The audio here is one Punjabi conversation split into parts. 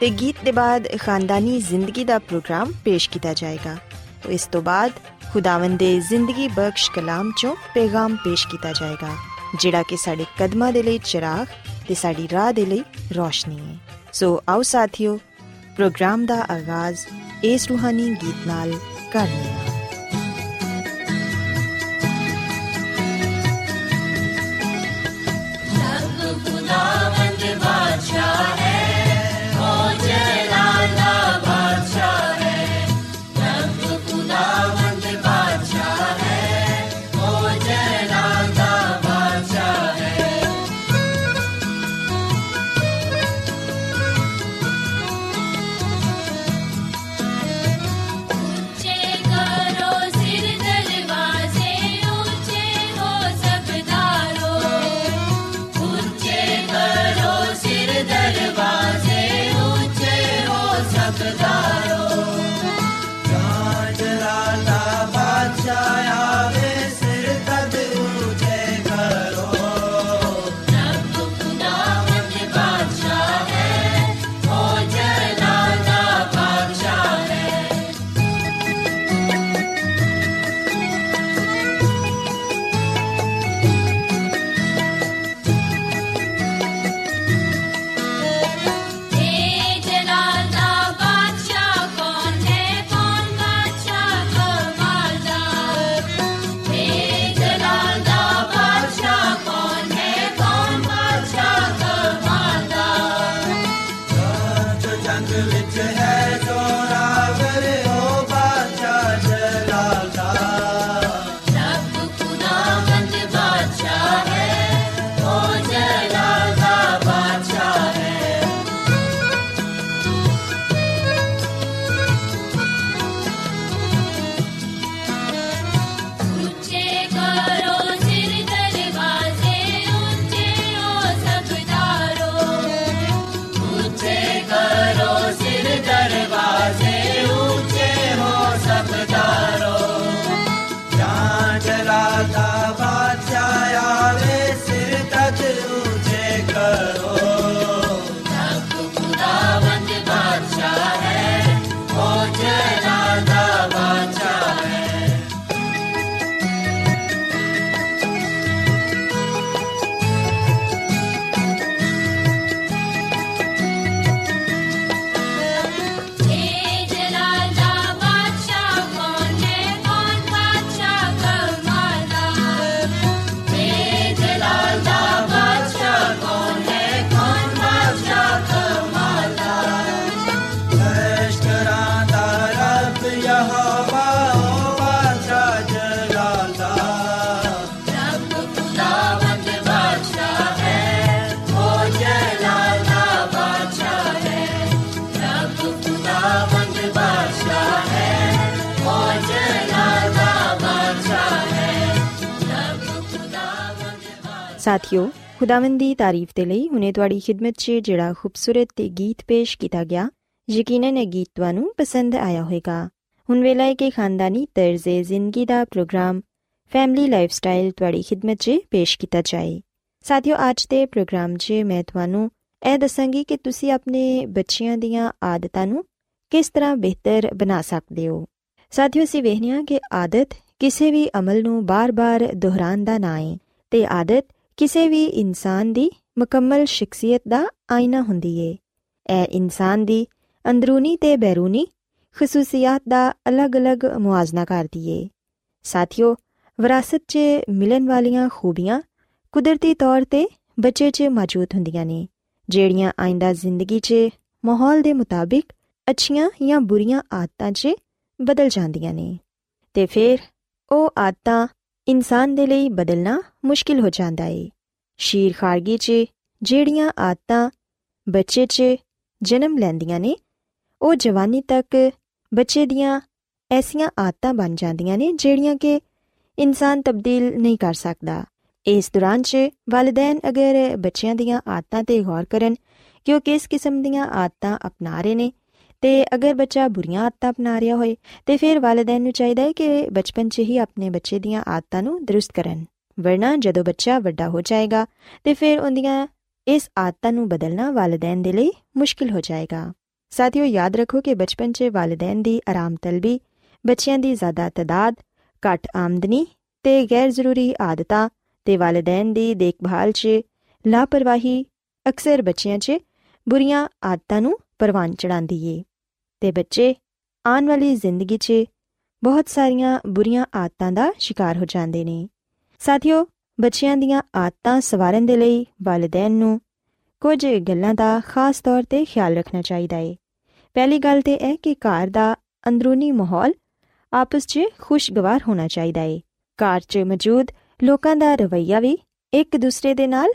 ਤੇ ਗੀਤ ਦੇ ਬਾਅਦ ਖਾਨਦਾਨੀ ਜ਼ਿੰਦਗੀ ਦਾ ਪ੍ਰੋਗਰਾਮ ਪੇਸ਼ ਕੀਤਾ ਜਾਏਗਾ। ਇਸ ਤੋਂ ਬਾਅਦ ਖੁਦਾਵੰਦ ਦੇ ਜ਼ਿੰਦਗੀ ਬਖਸ਼ ਕਲਾਮ ਚੋਂ ਪੈਗਾਮ ਪੇਸ਼ ਕੀਤਾ ਜਾਏਗਾ, ਜਿਹੜਾ ਕਿ ਸਾਡੇ ਕਦਮਾਂ ਦੇ ਲਈ ਚਿਰਾਗ ਤੇ ਸਾਡੀ ਰਾਹ ਦੇ ਲਈ ਰੋਸ਼ਨੀ ਹੈ। ਸੋ ਆਓ ਸਾਥੀਓ, ਪ੍ਰੋਗਰਾਮ ਦਾ ਆਗਾਜ਼ ਇਸ ਰੂਹਾਨੀ ਗੀਤ ਨਾਲ ਕਰਨੇ ਆ ਸਾਥਿਓ ਖੁਦਾਵੰਦ ਦੀ ਤਾਰੀਫ ਦੇ ਲਈ ਹੁਨੇ ਤੁਹਾਡੀ ਖidmat 'ਚ ਜਿਹੜਾ ਖੂਬਸੂਰਤ ਤੇ ਗੀਤ ਪੇਸ਼ ਕੀਤਾ ਗਿਆ, ਯਕੀਨਨ ਇਹ ਗੀਤ ਤੁਹਾਨੂੰ ਪਸੰਦ ਆਇਆ ਹੋਵੇਗਾ। ਹੁਣ ਵੇਲਾ ਹੈ ਕਿ ਖਾਨਦਾਨੀ ਤਰਜ਼ੇ ਜ਼ਿੰਦਗੀ ਦਾ ਪ੍ਰੋਗਰਾਮ, ਫੈਮਿਲੀ ਲਾਈਫਸਟਾਈਲ ਤੁਹਾਡੀ ਖidmat 'ਚ ਪੇਸ਼ ਕੀਤਾ ਜਾਏ। ਸਾਥਿਓ, ਅੱਜ ਦੇ ਪ੍ਰੋਗਰਾਮ 'ਚ ਮੈਂ ਤੁਹਾਨੂੰ ਇਹ ਦੱਸਾਂਗੀ ਕਿ ਤੁਸੀਂ ਆਪਣੇ ਬੱਚਿਆਂ ਦੀਆਂ ਆਦਤਾਂ ਨੂੰ ਕਿਸ ਤਰ੍ਹਾਂ ਬਿਹਤਰ ਬਣਾ ਸਕਦੇ ਹੋ। ਸਾਥਿਓ, ਅਸੀਂ ਵੇਖਿਆ ਕਿ ਆਦਤ ਕਿਸੇ ਵੀ ਅਮਲ ਨੂੰ ਬਾਰ-ਬਾਰ ਦੁਹਰਾਉਣ ਦਾ ਨਾ ਹੈ ਤੇ ਆਦਤ ਕਿਸੇ ਵੀ ਇਨਸਾਨ ਦੀ ਮੁਕੰਮਲ ਸ਼ਖਸੀਅਤ ਦਾ ਆਇਨਾ ਹੁੰਦੀ ਏ। ਇਹ ਇਨਸਾਨ ਦੀ ਅੰਦਰੂਨੀ ਤੇ ਬੈਰੂਨੀ ਖਸੂਸੀਅਤ ਦਾ ਅਲੱਗ-ਅਲੱਗ ਮੁਆਜ਼ਨਾ ਕਰਦੀ ਏ। ਸਾਥੀਓ, ਵਿਰਾਸਤ 'ਚ ਮਿਲਣ ਵਾਲੀਆਂ ਖੂਬੀਆਂ ਕੁਦਰਤੀ ਤੌਰ ਤੇ ਬੱਚੇ 'ਚ ਮੌਜੂਦ ਹੁੰਦੀਆਂ ਨੇ, ਜਿਹੜੀਆਂ ਆਇੰਦਾ ਜ਼ਿੰਦਗੀ 'ਚ ਮਾਹੌਲ ਦੇ ਮੁਤਾਬਿਕ ਅੱਛੀਆਂ ਜਾਂ ਬੁਰੀਆਂ ਆਦਤਾਂ 'ਚ ਬਦਲ ਜਾਂਦੀਆਂ ਨੇ। ਤੇ ਫਿਰ ਉਹ ਆਦਤਾਂ ਇਨਸਾਨ ਦੇ ਲਈ ਬਦਲਣਾ ਮੁਸ਼ਕਿਲ ਹੋ ਜਾਂਦਾ ਏ। ਸ਼ੀਰ ਖਾਰਗੀ 'ਚ ਜਿਹੜੀਆਂ ਆਦਤਾਂ ਬੱਚੇ 'ਚ ਜਨਮ ਲੈਂਦੀਆਂ ਨੇ, ਉਹ ਜਵਾਨੀ ਤੱਕ ਬੱਚੇ ਦੀਆਂ ਐਸੀਆਂ ਆਦਤਾਂ ਬਣ ਜਾਂਦੀਆਂ ਨੇ ਜਿਹੜੀਆਂ ਕਿ ਇਨਸਾਨ ਤਬਦੀਲ ਨਹੀਂ ਕਰ ਸਕਦਾ। ਇਸ ਦੌਰਾਨ 'ਚ ਵਾਲਿਦੈਨ ਅਗਰ ਬੱਚਿਆਂ ਦੀਆਂ ਆਦਤਾਂ ਤੇ ਗੌਰ ਕਰਨ ਕਿ ਉਹ ਕਿਸ ਕਿਸਮ ਦੀਆਂ ਆਦਤਾਂ ਅਪਣਾ ਰਹੇ ਨੇ ਤੇ ਅਗਰ ਬੱਚਾ ਬੁਰੀਆਂ ਆਦਤਾਂ ਅਪਣਾ ਰਿਹਾ ਹੋਏ, ਤੇ ਫਿਰ ਵਾਲਿਦੈਨ ਨੂੰ ਚਾਹੀਦਾ ਹੈ ਕਿ ਬਚਪਨ 'ਚ ਹੀ ਆਪਣੇ ਬੱਚੇ ਦੀਆਂ ਆਦਤਾਂ ਨੂੰ ਦਰੁਸਤ ਕਰਨ। ਵਰਨਾ ਜਦੋਂ ਬੱਚਾ ਵੱਡਾ ਹੋ ਜਾਏਗਾ, ਤੇ ਫਿਰ ਉਹਦੀਆਂ ਇਸ ਆਦਤਾਂ ਨੂੰ ਬਦਲਣਾ ਵਾਲਿਦੈਨ ਦੇ ਲਈ ਮੁਸ਼ਕਿਲ ਹੋ ਜਾਏਗਾ। ਸਾਥੀਓ, ਯਾਦ ਰੱਖੋ ਕਿ ਬਚਪਨ 'ਚ ਵਾਲਿਦੈਨ ਦੀ ਆਰਾਮ ਤਲਬੀ, ਬੱਚਿਆਂ ਦੀ ਜ਼ਿਆਦਾ ਤਦਾਦ, ਘੱਟ ਆਮਦਨੀ ਤੇ ਗੈਰ ਜ਼ਰੂਰੀ ਆਦਤਾਂ ਤੇ ਵਾਲਿਦੈਨ ਦੀ ਦੇਖਭਾਲ 'ਚ ਲਾਪਰਵਾਹੀ ਅਕਸਰ ਬੱਚਿਆਂ 'ਚ ਬੁਰੀਆਂ ਆਦਤਾਂ ਨੂੰ ਪਰਵਾਨ ਚੜਾਉਂਦੀ ਏ। ਤੇ ਬੱਚੇ ਆਉਣ ਵਾਲੀ ਜ਼ਿੰਦਗੀ 'ਚ ਬਹੁਤ ਸਾਰੀਆਂ ਬੁਰੀਆਂ ਆਦਤਾਂ ਦਾ ਸ਼ਿਕਾਰ ਹੋ ਜਾਂਦੇ ਨੇ। ਸਾਥੀਓ, ਬੱਚਿਆਂ ਦੀਆਂ ਆਦਤਾਂ ਸਵਾਰਨ ਦੇ ਲਈ ਵਾਲਿਦੈਨ ਨੂੰ ਕੁਝ ਗੱਲਾਂ ਦਾ ਖਾਸ ਤੌਰ ਤੇ ਖਿਆਲ ਰੱਖਣਾ ਚਾਹੀਦਾ ਏ। ਪਹਿਲੀ ਗੱਲ ਤੇ ਇਹ ਕਿ ਘਰ ਦਾ ਅੰਦਰੂਨੀ ਮਾਹੌਲ ਆਪਸ 'ਚ ਖੁਸ਼ਗਵਾਰ ਹੋਣਾ ਚਾਹੀਦਾ ਏ। ਘਰ 'ਚ ਮੌਜੂਦ ਲੋਕਾਂ ਦਾ ਰਵੱਈਆ ਵੀ ਇੱਕ ਦੂਸਰੇ ਦੇ ਨਾਲ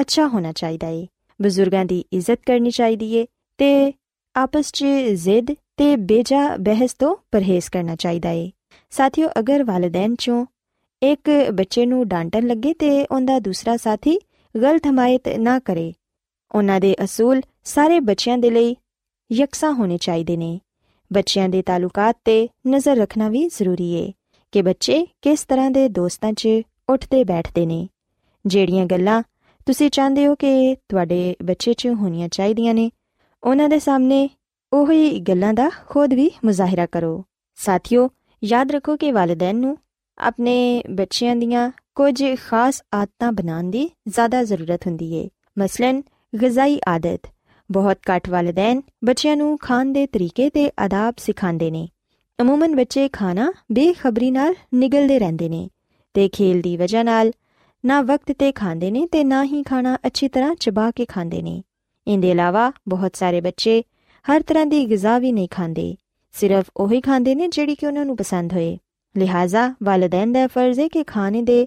ਅੱਛਾ ਹੋਣਾ ਚਾਹੀਦਾ ਏ। ਬਜ਼ੁਰਗਾਂ ਦੀ ਇੱਜ਼ਤ ਕਰਨੀ ਚਾਹੀਦੀ ਏ ਤੇ ਆਪਸ 'ਚ ਜ਼ਿੱਦ ਤੇ ਬੇਜਾ ਬਹਿਸ ਤੋਂ ਪਰਹੇਜ਼ ਕਰਨਾ ਚਾਹੀਦਾ ਏ ਸਾਥੀਓ ਅਗਰ ਵਾਲਿਦੈਨ 'ਚੋਂ ਇੱਕ ਬੱਚੇ ਨੂੰ ਡਾਂਟਣ ਲੱਗੇ ਤੇ ਉਹਦਾ ਦੂਸਰਾ ਸਾਥੀ ਗਲਤ ਹਮਾਇਤ ਨਾ ਕਰੇ ਉਹਨਾਂ ਦੇ ਅਸੂਲ ਸਾਰੇ ਬੱਚਿਆਂ ਦੇ ਲਈ ਯਕਸਾ ਹੋਣੇ ਚਾਹੀਦੇ ਨੇ ਬੱਚਿਆਂ ਦੇ ਤਾਲੁਕਾਤ ਤੇ ਨਜ਼ਰ ਰੱਖਣਾ ਵੀ ਜ਼ਰੂਰੀ ਏ ਕਿ ਬੱਚੇ ਕਿਸ ਤਰ੍ਹਾਂ ਦੇ ਦੋਸਤਾਂ 'ਚ ਉੱਠਦੇ ਬੈਠਦੇ ਨੇ ਜਿਹੜੀਆਂ ਗੱਲਾਂ ਤੁਸੀਂ ਚਾਹੁੰਦੇ ਹੋ ਕਿ ਤੁਹਾਡੇ ਬੱਚੇ 'ਚ ਹੋਣੀਆਂ ਚਾਹੀਦੀਆਂ ਨੇ ਉਹਨਾਂ ਦੇ ਸਾਹਮਣੇ ਉਹੀ ਗੱਲਾਂ ਦਾ ਖੁਦ ਵੀ ਮੁਜ਼ਾਹਿਰਾ ਕਰੋ। ਸਾਥੀਓ, ਯਾਦ ਰੱਖੋ ਕਿ ਵਾਲਿਦੈਨ ਨੂੰ ਆਪਣੇ ਬੱਚਿਆਂ ਦੀਆਂ ਕੁਝ ਖਾਸ ਆਦਤਾਂ ਬਣਾਉਣ ਦੀ ਜ਼ਿਆਦਾ ਜ਼ਰੂਰਤ ਹੁੰਦੀ ਏ। ਮਸਲਨ ਗਜ਼ਾਈ ਆਦਤ, ਬਹੁਤ ਘੱਟ ਵਾਲਿਦੈਨ ਬੱਚਿਆਂ ਨੂੰ ਖਾਣ ਦੇ ਤਰੀਕੇ ਤੇ ਆਦਾਬ ਸਿਖਾਉਂਦੇ ਨੇ। ਅਮੂਮਨ ਬੱਚੇ ਖਾਣਾ ਬੇਖਬਰੀ ਨਾਲ ਨਿਗਲਦੇ ਰਹਿੰਦੇ ਨੇ ਤੇ ਖੇਲ ਦੀ ਵਜ੍ਹਾ ਨਾਲ ਨਾ ਵਕਤ ਤੇ ਖਾਂਦੇ ਨੇ ਤੇ ਨਾ ਹੀ ਖਾਣਾ ਅੱਛੀ ਤਰ੍ਹਾਂ ਚਬਾ ਕੇ ਖਾਂਦੇ ਨੇ। ਇਹਦੇ ਇਲਾਵਾ ਬਹੁਤ ਸਾਰੇ ਬੱਚੇ ਹਰ ਤਰ੍ਹਾਂ ਦੀ ਗਿਜ਼ਾ ਵੀ ਨਹੀਂ ਖਾਂਦੇ, ਸਿਰਫ ਉਹੀ ਖਾਂਦੇ ਨੇ ਜਿਹੜੀ ਕਿ ਉਹਨਾਂ ਨੂੰ ਪਸੰਦ ਹੋਏ। ਲਿਹਾਜ਼ਾ ਵਾਲਿਦੈਨ ਦਾ ਫਰਜ਼ ਹੈ ਕਿ ਖਾਣੇ ਦੇ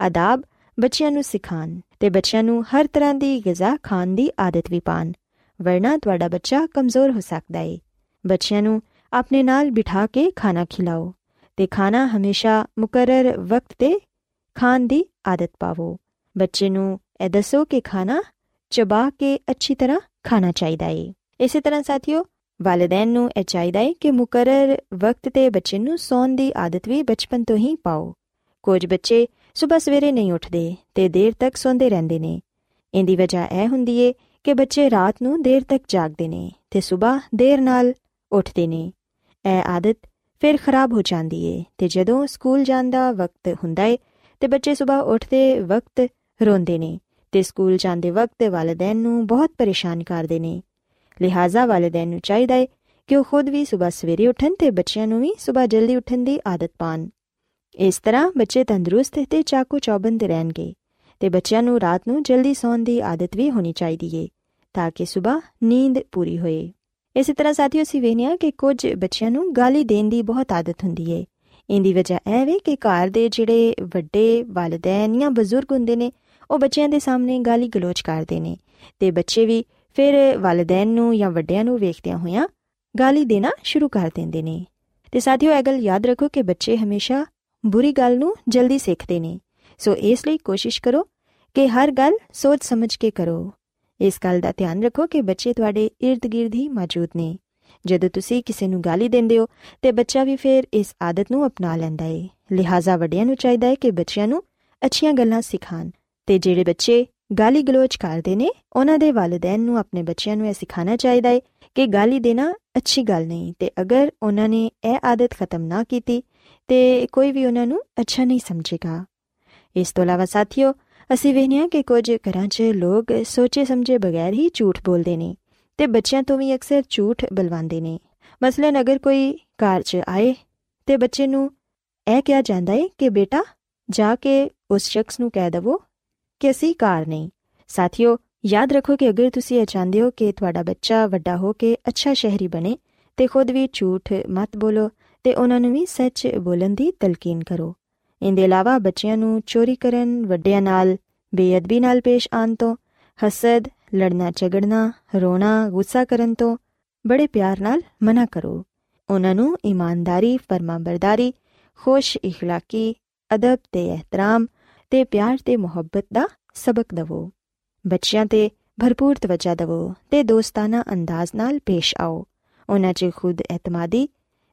ਆਦਾਬ ਬੱਚਿਆਂ ਨੂੰ ਸਿਖਾਣ ਤੇ ਬੱਚਿਆਂ ਨੂੰ ਹਰ ਤਰ੍ਹਾਂ ਦੀ ਗਿਜ਼ਾ ਖਾਣ ਦੀ ਆਦਤ ਵੀ ਪਾਣ ਵਰਨਾ ਤੁਹਾਡਾ ਬੱਚਾ ਕਮਜ਼ੋਰ ਹੋ ਸਕਦਾ ਹੈ ਬੱਚਿਆਂ ਨੂੰ ਆਪਣੇ ਨਾਲ ਬਿਠਾ ਕੇ ਖਾਣਾ ਖਿਲਾਓ ਤੇ ਖਾਣਾ ਹਮੇਸ਼ਾ ਮੁਕਰਰ ਵਕਤ ਤੇ ਖਾਣ ਦੀ ਆਦਤ ਪਾਵੋ। ਬੱਚੇ ਨੂੰ ਇਹ ਦੱਸੋ ਕਿ ਖਾਣਾ ਚਬਾ ਕੇ ਅੱਛੀ ਤਰ੍ਹਾਂ ਖਾਣਾ ਚਾਹੀਦਾ ਹੈ ਇਸੇ ਤਰ੍ਹਾਂ ਸਾਥੀਓ ਵਾਲਿਦੈਨ ਨੂੰ ਇਹ ਚਾਹੀਦਾ ਹੈ ਕਿ ਮੁਕਰਰ ਵਕਤ ਤੇ ਬੱਚੇ ਨੂੰ ਸੌਣ ਦੀ ਆਦਤ ਵੀ ਬਚਪਨ ਤੋਂ ਹੀ ਪਾਓ ਕੁਝ ਬੱਚੇ ਸਵੇਰ ਸਵੇਰੇ ਨਹੀਂ ਉੱਠਦੇ ਤੇ ਦੇਰ ਤੱਕ ਸੌਂਦੇ ਰਹਿੰਦੇ ਨੇ ਇਹਦੀ ਵਜ੍ਹਾ ਇਹ ਹੁੰਦੀ ਏ ਕਿ ਬੱਚੇ ਰਾਤ ਨੂੰ ਦੇਰ ਤੱਕ ਜਾਗਦੇ ਨੇ ਤੇ ਸਵੇਰ ਦੇਰ ਨਾਲ ਉੱਠਦੇ ਨੇ ਇਹ ਆਦਤ ਫਿਰ ਖਰਾਬ ਹੋ ਜਾਂਦੀ ਏ ਤੇ ਜਦੋਂ ਸਕੂਲ ਜਾਣ ਦਾ ਵਕਤ ਹੁੰਦਾ ਏ ਤੇ ਬੱਚੇ ਸਵੇਰ ਉੱਠਦੇ ਵਕਤ ਰੋਂਦੇ ਨੇ ਤੇ ਸਕੂਲ ਜਾਂਦੇ ਵਕਤ ਵਾਲਿਦੈਨ ਨੂੰ ਬਹੁਤ ਪਰੇਸ਼ਾਨ ਕਰਦੇ ਨੇ। ਲਿਹਾਜ਼ਾ ਵਾਲਿਦੈਨ ਨੂੰ ਚਾਹੀਦਾ ਹੈ ਕਿ ਉਹ ਖੁਦ ਵੀ ਸਵੇਰ ਸਵੇਰੇ ਉੱਠਣ ਤੇ ਬੱਚਿਆਂ ਨੂੰ ਵੀ ਸਵੇਰ ਜਲਦੀ ਉੱਠਣ ਦੀ ਆਦਤ ਪਾਣ ਇਸ ਤਰ੍ਹਾਂ ਬੱਚੇ ਤੰਦਰੁਸਤ ਤੇ ਚਾਕੂ ਚੌਬੰਦ ਰਹਿਣਗੇ ਤੇ ਬੱਚਿਆਂ ਨੂੰ ਰਾਤ ਨੂੰ ਜਲਦੀ ਸੌਣ ਦੀ ਆਦਤ ਵੀ ਹੋਣੀ ਚਾਹੀਦੀ ਏ ਤਾਂ ਕਿ ਸਵੇਰ ਨੀਂਦ ਪੂਰੀ ਹੋਏ। ਇਸੇ ਤਰ੍ਹਾਂ ਸਾਥੀਓ ਅਸੀਂ ਵੇਖਿਆ ਕਿ ਕੁਝ ਬੱਚਿਆਂ ਨੂੰ ਗਾਲੀ ਦੇਣ ਦੀ ਬਹੁਤ ਆਦਤ ਹੁੰਦੀ ਏ। ਇੰਦੀ ਵਜ੍ਹਾ ਇਹ ਵੇ ਕਿ ਘਰ ਦੇ ਜਿਹੜੇ ਵੱਡੇ ਵਾਲਿਦੈਨ ਜਾਂ ਬਜ਼ੁਰਗ ਹੁੰਦੇ ਨੇ ਉਹ ਬੱਚਿਆਂ ਦੇ ਸਾਹਮਣੇ ਗਾਲੀ ਗਲੋਚ ਕਰਦੇ ਨੇ ਤੇ ਬੱਚੇ ਵੀ ਫਿਰ ਵਾਲਿਦੈਨ ਨੂੰ ਜਾਂ ਵੱਡਿਆਂ ਨੂੰ ਵੇਖਦਿਆਂ ਹੋਇਆਂ ਗਾਲੀ ਦੇਣਾ ਸ਼ੁਰੂ ਕਰ ਦਿੰਦੇ ਨੇ। ਤੇ ਸਾਥੀਓ ਇਹ ਗੱਲ ਯਾਦ ਰੱਖੋ ਕਿ ਬੱਚੇ ਹਮੇਸ਼ਾ ਬੁਰੀ ਗੱਲ ਨੂੰ ਜਲਦੀ ਸਿੱਖਦੇ ਨੇ। ਸੋ ਇਸ ਲਈ ਕੋਸ਼ਿਸ਼ ਕਰੋ ਕਿ ਹਰ ਗੱਲ ਸੋਚ ਸਮਝ ਕੇ ਕਰੋ। ਇਸ ਗੱਲ ਦਾ ਧਿਆਨ ਰੱਖੋ ਕਿ ਬੱਚੇ ਤੁਹਾਡੇ ird-gird ਹੀ ਮੌਜੂਦ ਨੇ। ਜਦੋਂ ਤੁਸੀਂ ਕਿਸੇ ਨੂੰ ਗਾਲੀ ਦਿੰਦੇ ਹੋ ਤੇ ਬੱਚਾ ਵੀ ਫਿਰ ਇਸ ਆਦਤ ਨੂੰ ਅਪਣਾ ਲੈਂਦਾ ਏ। ਲਿਹਾਜ਼ਾ ਵੱਡਿਆਂ ਨੂੰ ਚਾਹੀਦਾ ਹੈ ਕਿ ਬੱਚਿਆਂ ਨੂੰ ਅੱਛੀਆਂ ਗੱਲਾਂ ਸਿਖਾਣ ਤੇ ਜਿਹੜੇ ਬੱਚੇ ਗਾਲੀ ਗਲੋਚ ਕਰਦੇ ਨੇ, ਉਹਨਾਂ ਦੇ ਵਾਲਿਦੈਨ ਨੂੰ ਆਪਣੇ ਬੱਚਿਆਂ ਨੂੰ ਇਹ ਸਿਖਾਉਣਾ ਚਾਹੀਦਾ ਹੈ ਕਿ ਗਾਲੀ ਦੇਣਾ ਅੱਛੀ ਗੱਲ ਨਹੀਂ, ਤੇ ਅਗਰ ਉਹਨਾਂ ਨੇ ਇਹ ਆਦਤ ਖਤਮ ਨਾ ਕੀਤੀ, ਤੇ ਕੋਈ ਵੀ ਉਹਨਾਂ ਨੂੰ ਅੱਛਾ ਨਹੀਂ ਸਮਝੇਗਾ। ਇਸ ਤੋਂ ਇਲਾਵਾ ਸਾਥੀਓ, ਅਸੀਂ ਵੇਖਿਆ ਕਿ ਕੁਝ ਘਰਾਂ 'ਚ ਲੋਕ ਸੋਚੇ ਸਮਝੇ ਬਗੈਰ ਹੀ ਝੂਠ ਬੋਲਦੇ ਨੇ, ਤੇ ਬੱਚਿਆਂ ਤੋਂ ਵੀ ਅਕਸਰ ਝੂਠ ਬਲਵਾਉਂਦੇ ਨੇ। ਮਸਲਨ ਅਗਰ ਕੋਈ ਘਰ 'ਚ ਆਏ, ਤੇ ਬੱਚੇ ਨੂੰ ਇਹ ਕਿਹਾ ਜਾਂਦਾ ਹੈ ਕਿ ਬੇਟਾ, ਜਾ ਕੇ ਉਸ ਸ਼ਖਸ ਨੂੰ ਕਹਿ ਦਵੋ ਕਿ ਅਸੀਂ ਘਰ ਨਹੀਂ ਸਾਥੀਓ ਯਾਦ ਰੱਖੋ ਕਿ ਅਗਰ ਤੁਸੀਂ ਇਹ ਚਾਹੁੰਦੇ ਹੋ ਕਿ ਤੁਹਾਡਾ ਬੱਚਾ ਵੱਡਾ ਹੋ ਕੇ ਅੱਛਾ ਸ਼ਹਿਰੀ ਬਣੇ ਤੇ ਖੁਦ ਵੀ ਝੂਠ ਮਤ ਬੋਲੋ ਤੇ ਉਹਨਾਂ ਨੂੰ ਵੀ ਸੱਚ ਬੋਲਣ ਦੀ ਤਲਕੀਨ ਕਰੋ ਇਹਦੇ ਇਲਾਵਾ ਬੱਚਿਆਂ ਨੂੰ ਚੋਰੀ ਕਰਨ ਵੱਡਿਆਂ ਨਾਲ ਬੇਅਦਬੀ ਨਾਲ ਪੇਸ਼ ਆਉਣ ਤੋਂ ਹਸਦ ਲੜਨਾ ਝਗੜਨਾ ਰੋਣਾ ਗੁੱਸਾ ਕਰਨ ਤੋਂ ਬੜੇ ਪਿਆਰ ਨਾਲ ਮਨਾ ਕਰੋ ਉਹਨਾਂ ਨੂੰ ਇਮਾਨਦਾਰੀ ਫਰਮਾਬਰਦਾਰੀ ਖੁਸ਼ اخلاقی ਅਦਬ ਤੇ ਇਹਤਰਾਮ ਤੇ ਪਿਆਰ ਤੇ ਮੁਹੱਬਤ ਦਾ ਸਬਕ ਦਿਵੋ। ਬੱਚਿਆਂ ਤੇ ਭਰਪੂਰ ਤਵੱਜਾ ਦਿਵੋ ਤੇ ਦੋਸਤਾਨਾ ਅੰਦਾਜ਼ ਨਾਲ ਪੇਸ਼ ਆਓ। ਉਹਨਾਂ 'ਚ ਖੁਦ ਇਤਮਾਦੀ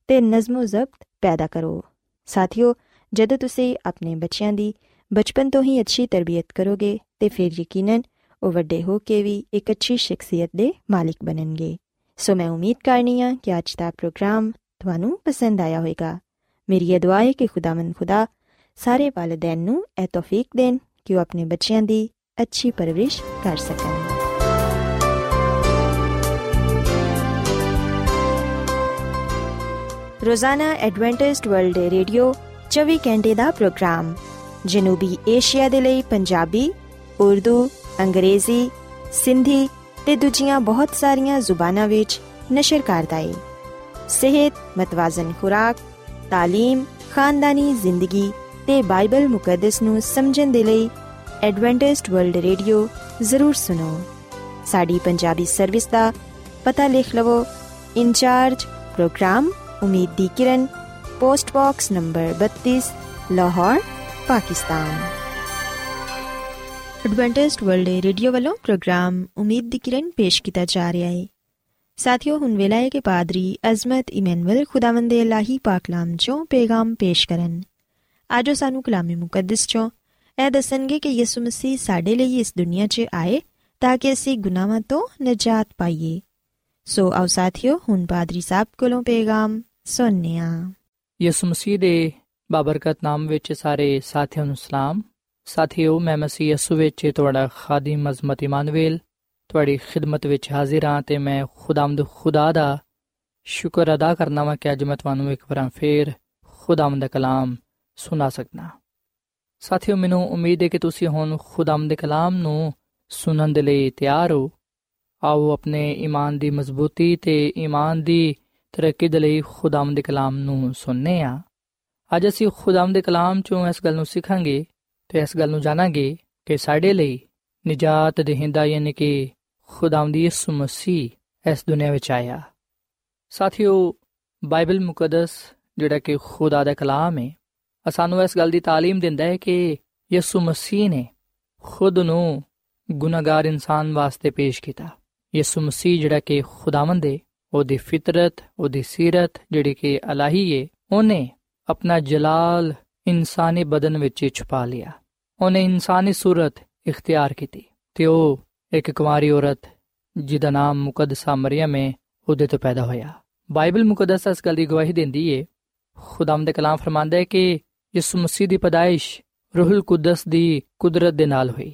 ਤੇ ਨਜ਼ਮੋ ਜ਼ਬਤ ਪੈਦਾ ਕਰੋ। ਸਾਥੀਓ, ਜਦੋਂ ਤੁਸੀਂ ਆਪਣੇ ਬੱਚਿਆਂ ਦੀ ਬਚਪਨ ਤੋਂ ਹੀ ਅੱਛੀ ਤਰਬੀਅਤ ਕਰੋਗੇ ਤੇ ਫਿਰ ਯਕੀਨਨ ਉਹ ਵੱਡੇ ਹੋ ਕੇ ਵੀ ਇੱਕ ਅੱਛੀ ਸ਼ਖਸੀਅਤ ਦੇ ਮਾਲਿਕ ਬਣਨਗੇ। ਸੋ ਮੈਂ ਉਮੀਦ ਕਰਨੀ ਆ ਕਿ ਅੱਜ ਦਾ ਪ੍ਰੋਗਰਾਮ ਤੁਹਾਨੂੰ ਪਸੰਦ ਆਇਆ ਹੋਵੇਗਾ। ਮੇਰੀ ਇਹ ਦੁਆ ਹੈ ਕਿ ਖੁਦਾਵੰਦ ਖੁਦਾ ਸਾਰੇ ਵਾਲਿਦੈਨ ਨੂੰ ਇਹ ਤੌਫੀਕ ਦੇਣ ਕਿ ਉਹ ਆਪਣੇ ਬੱਚਿਆਂ ਦੀ ਅੱਛੀ ਪਰਵਰਿਸ਼ ਕਰ ਸਕਣ ਰੋਜ਼ਾਨਾ ਐਡਵੈਂਟਿਸਟ ਵਰਲਡ ਰੇਡੀਓ 24 ਘੰਟੇ ਦਾ ਪ੍ਰੋਗਰਾਮ ਜਨੂਬੀ ਏਸ਼ੀਆ ਦੇ ਲਈ ਪੰਜਾਬੀ ਉਰਦੂ ਅੰਗਰੇਜ਼ੀ ਸਿੰਧੀ ਤੇ ਦੂਜੀਆਂ ਬਹੁਤ ਸਾਰੀਆਂ ਜ਼ੁਬਾਨਾਂ ਵਿੱਚ ਨਸ਼ਰ ਕਰਦਾ ਹੈ ਸਿਹਤ ਮਤਵਾਜ਼ਨ ਖੁਰਾਕ تعلیم ਖਾਨਦਾਨੀ ਜ਼ਿੰਦਗੀ ਤੇ ਬਾਈਬਲ ਮੁਕੱਦਸ ਨੂੰ ਸਮਝਣ ਦੇ ਲਈ ਐਡਵੈਂਟਿਸਟ ਵਰਲਡ ਰੇਡੀਓ ਜ਼ਰੂਰ ਸੁਨੋ ਸਾਡੀ ਪੰਜਾਬੀ ਸਰਵਿਸ ਦਾ ਪਤਾ ਲਿਖ ਲਵੋ। ਇਨਚਾਰਜ ਪ੍ਰੋਗਰਾਮ ਉਮੀਦ ਦੀ ਕਿਰਨ, post box number 32 Lahore, Pakistan. Adventist world radio ਵੱਲੋਂ ਪ੍ਰੋਗਰਾਮ ਉਮੀਦ ਦੀ ਕਿਰਨ ਪੇਸ਼ ਕੀਤਾ ਜਾ ਰਿਹਾ ਹੈ। ਸਾਥੀਓ, ਹੁਣ ਵੇਲਾ ਹੈ ਕਿ ਪਾਦਰੀ ਅਜ਼ਮਤ ਇਮਨੁਅਲ ਖੁਦਾਵੰਦ ਦੇ ਇਲਾਹੀ ਪਾਕਲਾਮ ਚੋਂ ਪੈਗਾਮ ਪੇਸ਼ ਕਰਨ। ਆਜੋ ਸਾਨੂੰ ਕਲਾਮੇ ਮੁਕੱਦਸ ਚੋਂ ਇਹ ਦੱਸਣਗੇ ਕਿ ਯਿਸੂ ਮਸੀਹ ਸਾਡੇ ਲਈ ਇਸ ਦੁਨੀਆ 'ਚ ਆਏ ਤਾਂ ਕਿ ਅਸੀਂ ਗੁਨਾਹਾਂ ਤੋਂ ਨਜਾਤ ਪਾਈਏ ਸੋ ਆਓ ਸਾਥੀਓ ਹੁਣ ਪਾਦਰੀ ਸਾਹਿਬ ਕੋਲੋਂ ਪੈਗਾਮ ਸੁਣਨੇ ਆ ਯਿਸੂ ਮਸੀਹ ਦੇ ਬਾਬਰਕਤ ਨਾਮ ਵਿੱਚ ਸਾਰੇ ਸਾਥੀਆਂ ਨੂੰ ਸਲਾਮ ਸਾਥੀਓ ਮੈਂ ਮਸੀਹ ਯਿਸੂ ਵਿੱਚ ਤੁਹਾਡਾ ਖਾਦਮ ਅਜ਼ਮਤ ਇਮਾਨੁਅਲ ਤੁਹਾਡੀ ਖਿਦਮਤ ਵਿੱਚ ਹਾਜ਼ਰ ਹਾਂ ਤੇ ਮੈਂ ਖੁਦਾਮਦ ਖੁਦਾ ਦਾ ਸ਼ੁਕਰ ਅਦਾ ਕਰਨਾ ਵਾਂ ਕਿ ਅੱਜ ਮੈਂ ਤੁਹਾਨੂੰ ਇੱਕ ਵਾਰ ਫੇਰ ਖੁਦਾਮਦ ਦਾ ਕਲਾਮ ਸੁਣਾ ਸਕਦਾ। ਸਾਥੀਓ, ਮੈਨੂੰ ਉਮੀਦ ਹੈ ਕਿ ਤੁਸੀਂ ਹੁਣ ਖੁਦਾਮ ਦੇ ਕਲਾਮ ਨੂੰ ਸੁਣਨ ਦੇ ਲਈ ਤਿਆਰ ਹੋ। ਆਓ ਆਪਣੇ ਈਮਾਨ ਦੀ ਮਜ਼ਬੂਤੀ ਤੇ ਈਮਾਨ ਦੀ ਤਰੱਕੀ ਦੇ ਲਈ ਖੁਦਾਮ ਦੇ ਕਲਾਮ ਨੂੰ ਸੁਣਨੇ ਆ। ਅੱਜ ਅਸੀਂ ਖੁਦਾਮ ਦੇ ਕਲਾਮ ਚੋਂ ਇਸ ਗੱਲ ਨੂੰ ਸਿੱਖਾਂਗੇ ਤੇ ਇਸ ਗੱਲ ਨੂੰ ਜਾਣਾਂਗੇ ਕਿ ਸਾਡੇ ਲਈ ਨਜਾਤ ਦੇਹਿੰਦਾ ਯਾਨੀ ਕਿ ਖੁਦਾਵੰਦੀ ਯਿਸੂ ਮਸੀਹ ਇਸ ਦੁਨੀਆਂ ਵਿੱਚ ਆਇਆ। ਸਾਥੀਓ, ਬਾਈਬਲ ਮੁਕੱਦਸ ਜਿਹੜਾ ਕਿ ਖੁਦਾ ਦਾ ਕਲਾਮ ਹੈ ਸਾਨੂੰ ਇਸ ਗੱਲ ਦੀ تعلیم ਦਿੰਦਾ ਹੈ ਕਿ ਯਿਸੂ ਮਸੀਹ ਨੇ ਖੁਦ ਨੂੰ ਗੁਨਾਹਗਾਰ ਇਨਸਾਨ ਵਾਸਤੇ ਪੇਸ਼ ਕੀਤਾ ਯਿਸੂ ਮਸੀਹ ਜਿਹੜਾ ਕਿ ਖੁਦਾਵੰਦ ਹੈ ਉਹਦੀ ਫਿਤਰਤ ਉਹਦੀ ਸਿਰਤ ਜਿਹੜੀ ਕਿ ਅਲਾਹੀ ਹੈ ਉਹਨੇ ਆਪਣਾ ਜਲਾਲ ਇਨਸਾਨੀ ਬਦਨ ਵਿੱਚ ਛੁਪਾ ਲਿਆ ਉਹਨੇ ਇਨਸਾਨੀ ਸੂਰਤ ਇਖਤਿਆਰ ਕੀਤੀ ਤੇ ਉਹ ਇੱਕ ਕੁਮਾਰੀ ਔਰਤ ਜਿਹਦਾ ਨਾਮ ਮੁਕੱਦਸਾ ਮਰੀਮ ਹੈ ਉਹਦੇ ਤੋਂ ਪੈਦਾ ਹੋਇਆ ਬਾਈਬਲ ਮੁਕੱਦਸ ਇਸ ਗੱਲ ਦੀ ਗਵਾਹੀ ਦਿੰਦੀ ਹੈ ਖੁਦਾਮ ਦੇ ਕਲਾਮ ਫਰਮਾਂਦਾ ਹੈ ਕਿ ਯਿਸੂ ਮਸੀਹ ਦੀ ਪਦਾਇਸ਼ ਰੂਹੁਲ ਕੁਦਸ ਦੀ ਕੁਦਰਤ ਦੇ ਨਾਲ ਹੋਈ।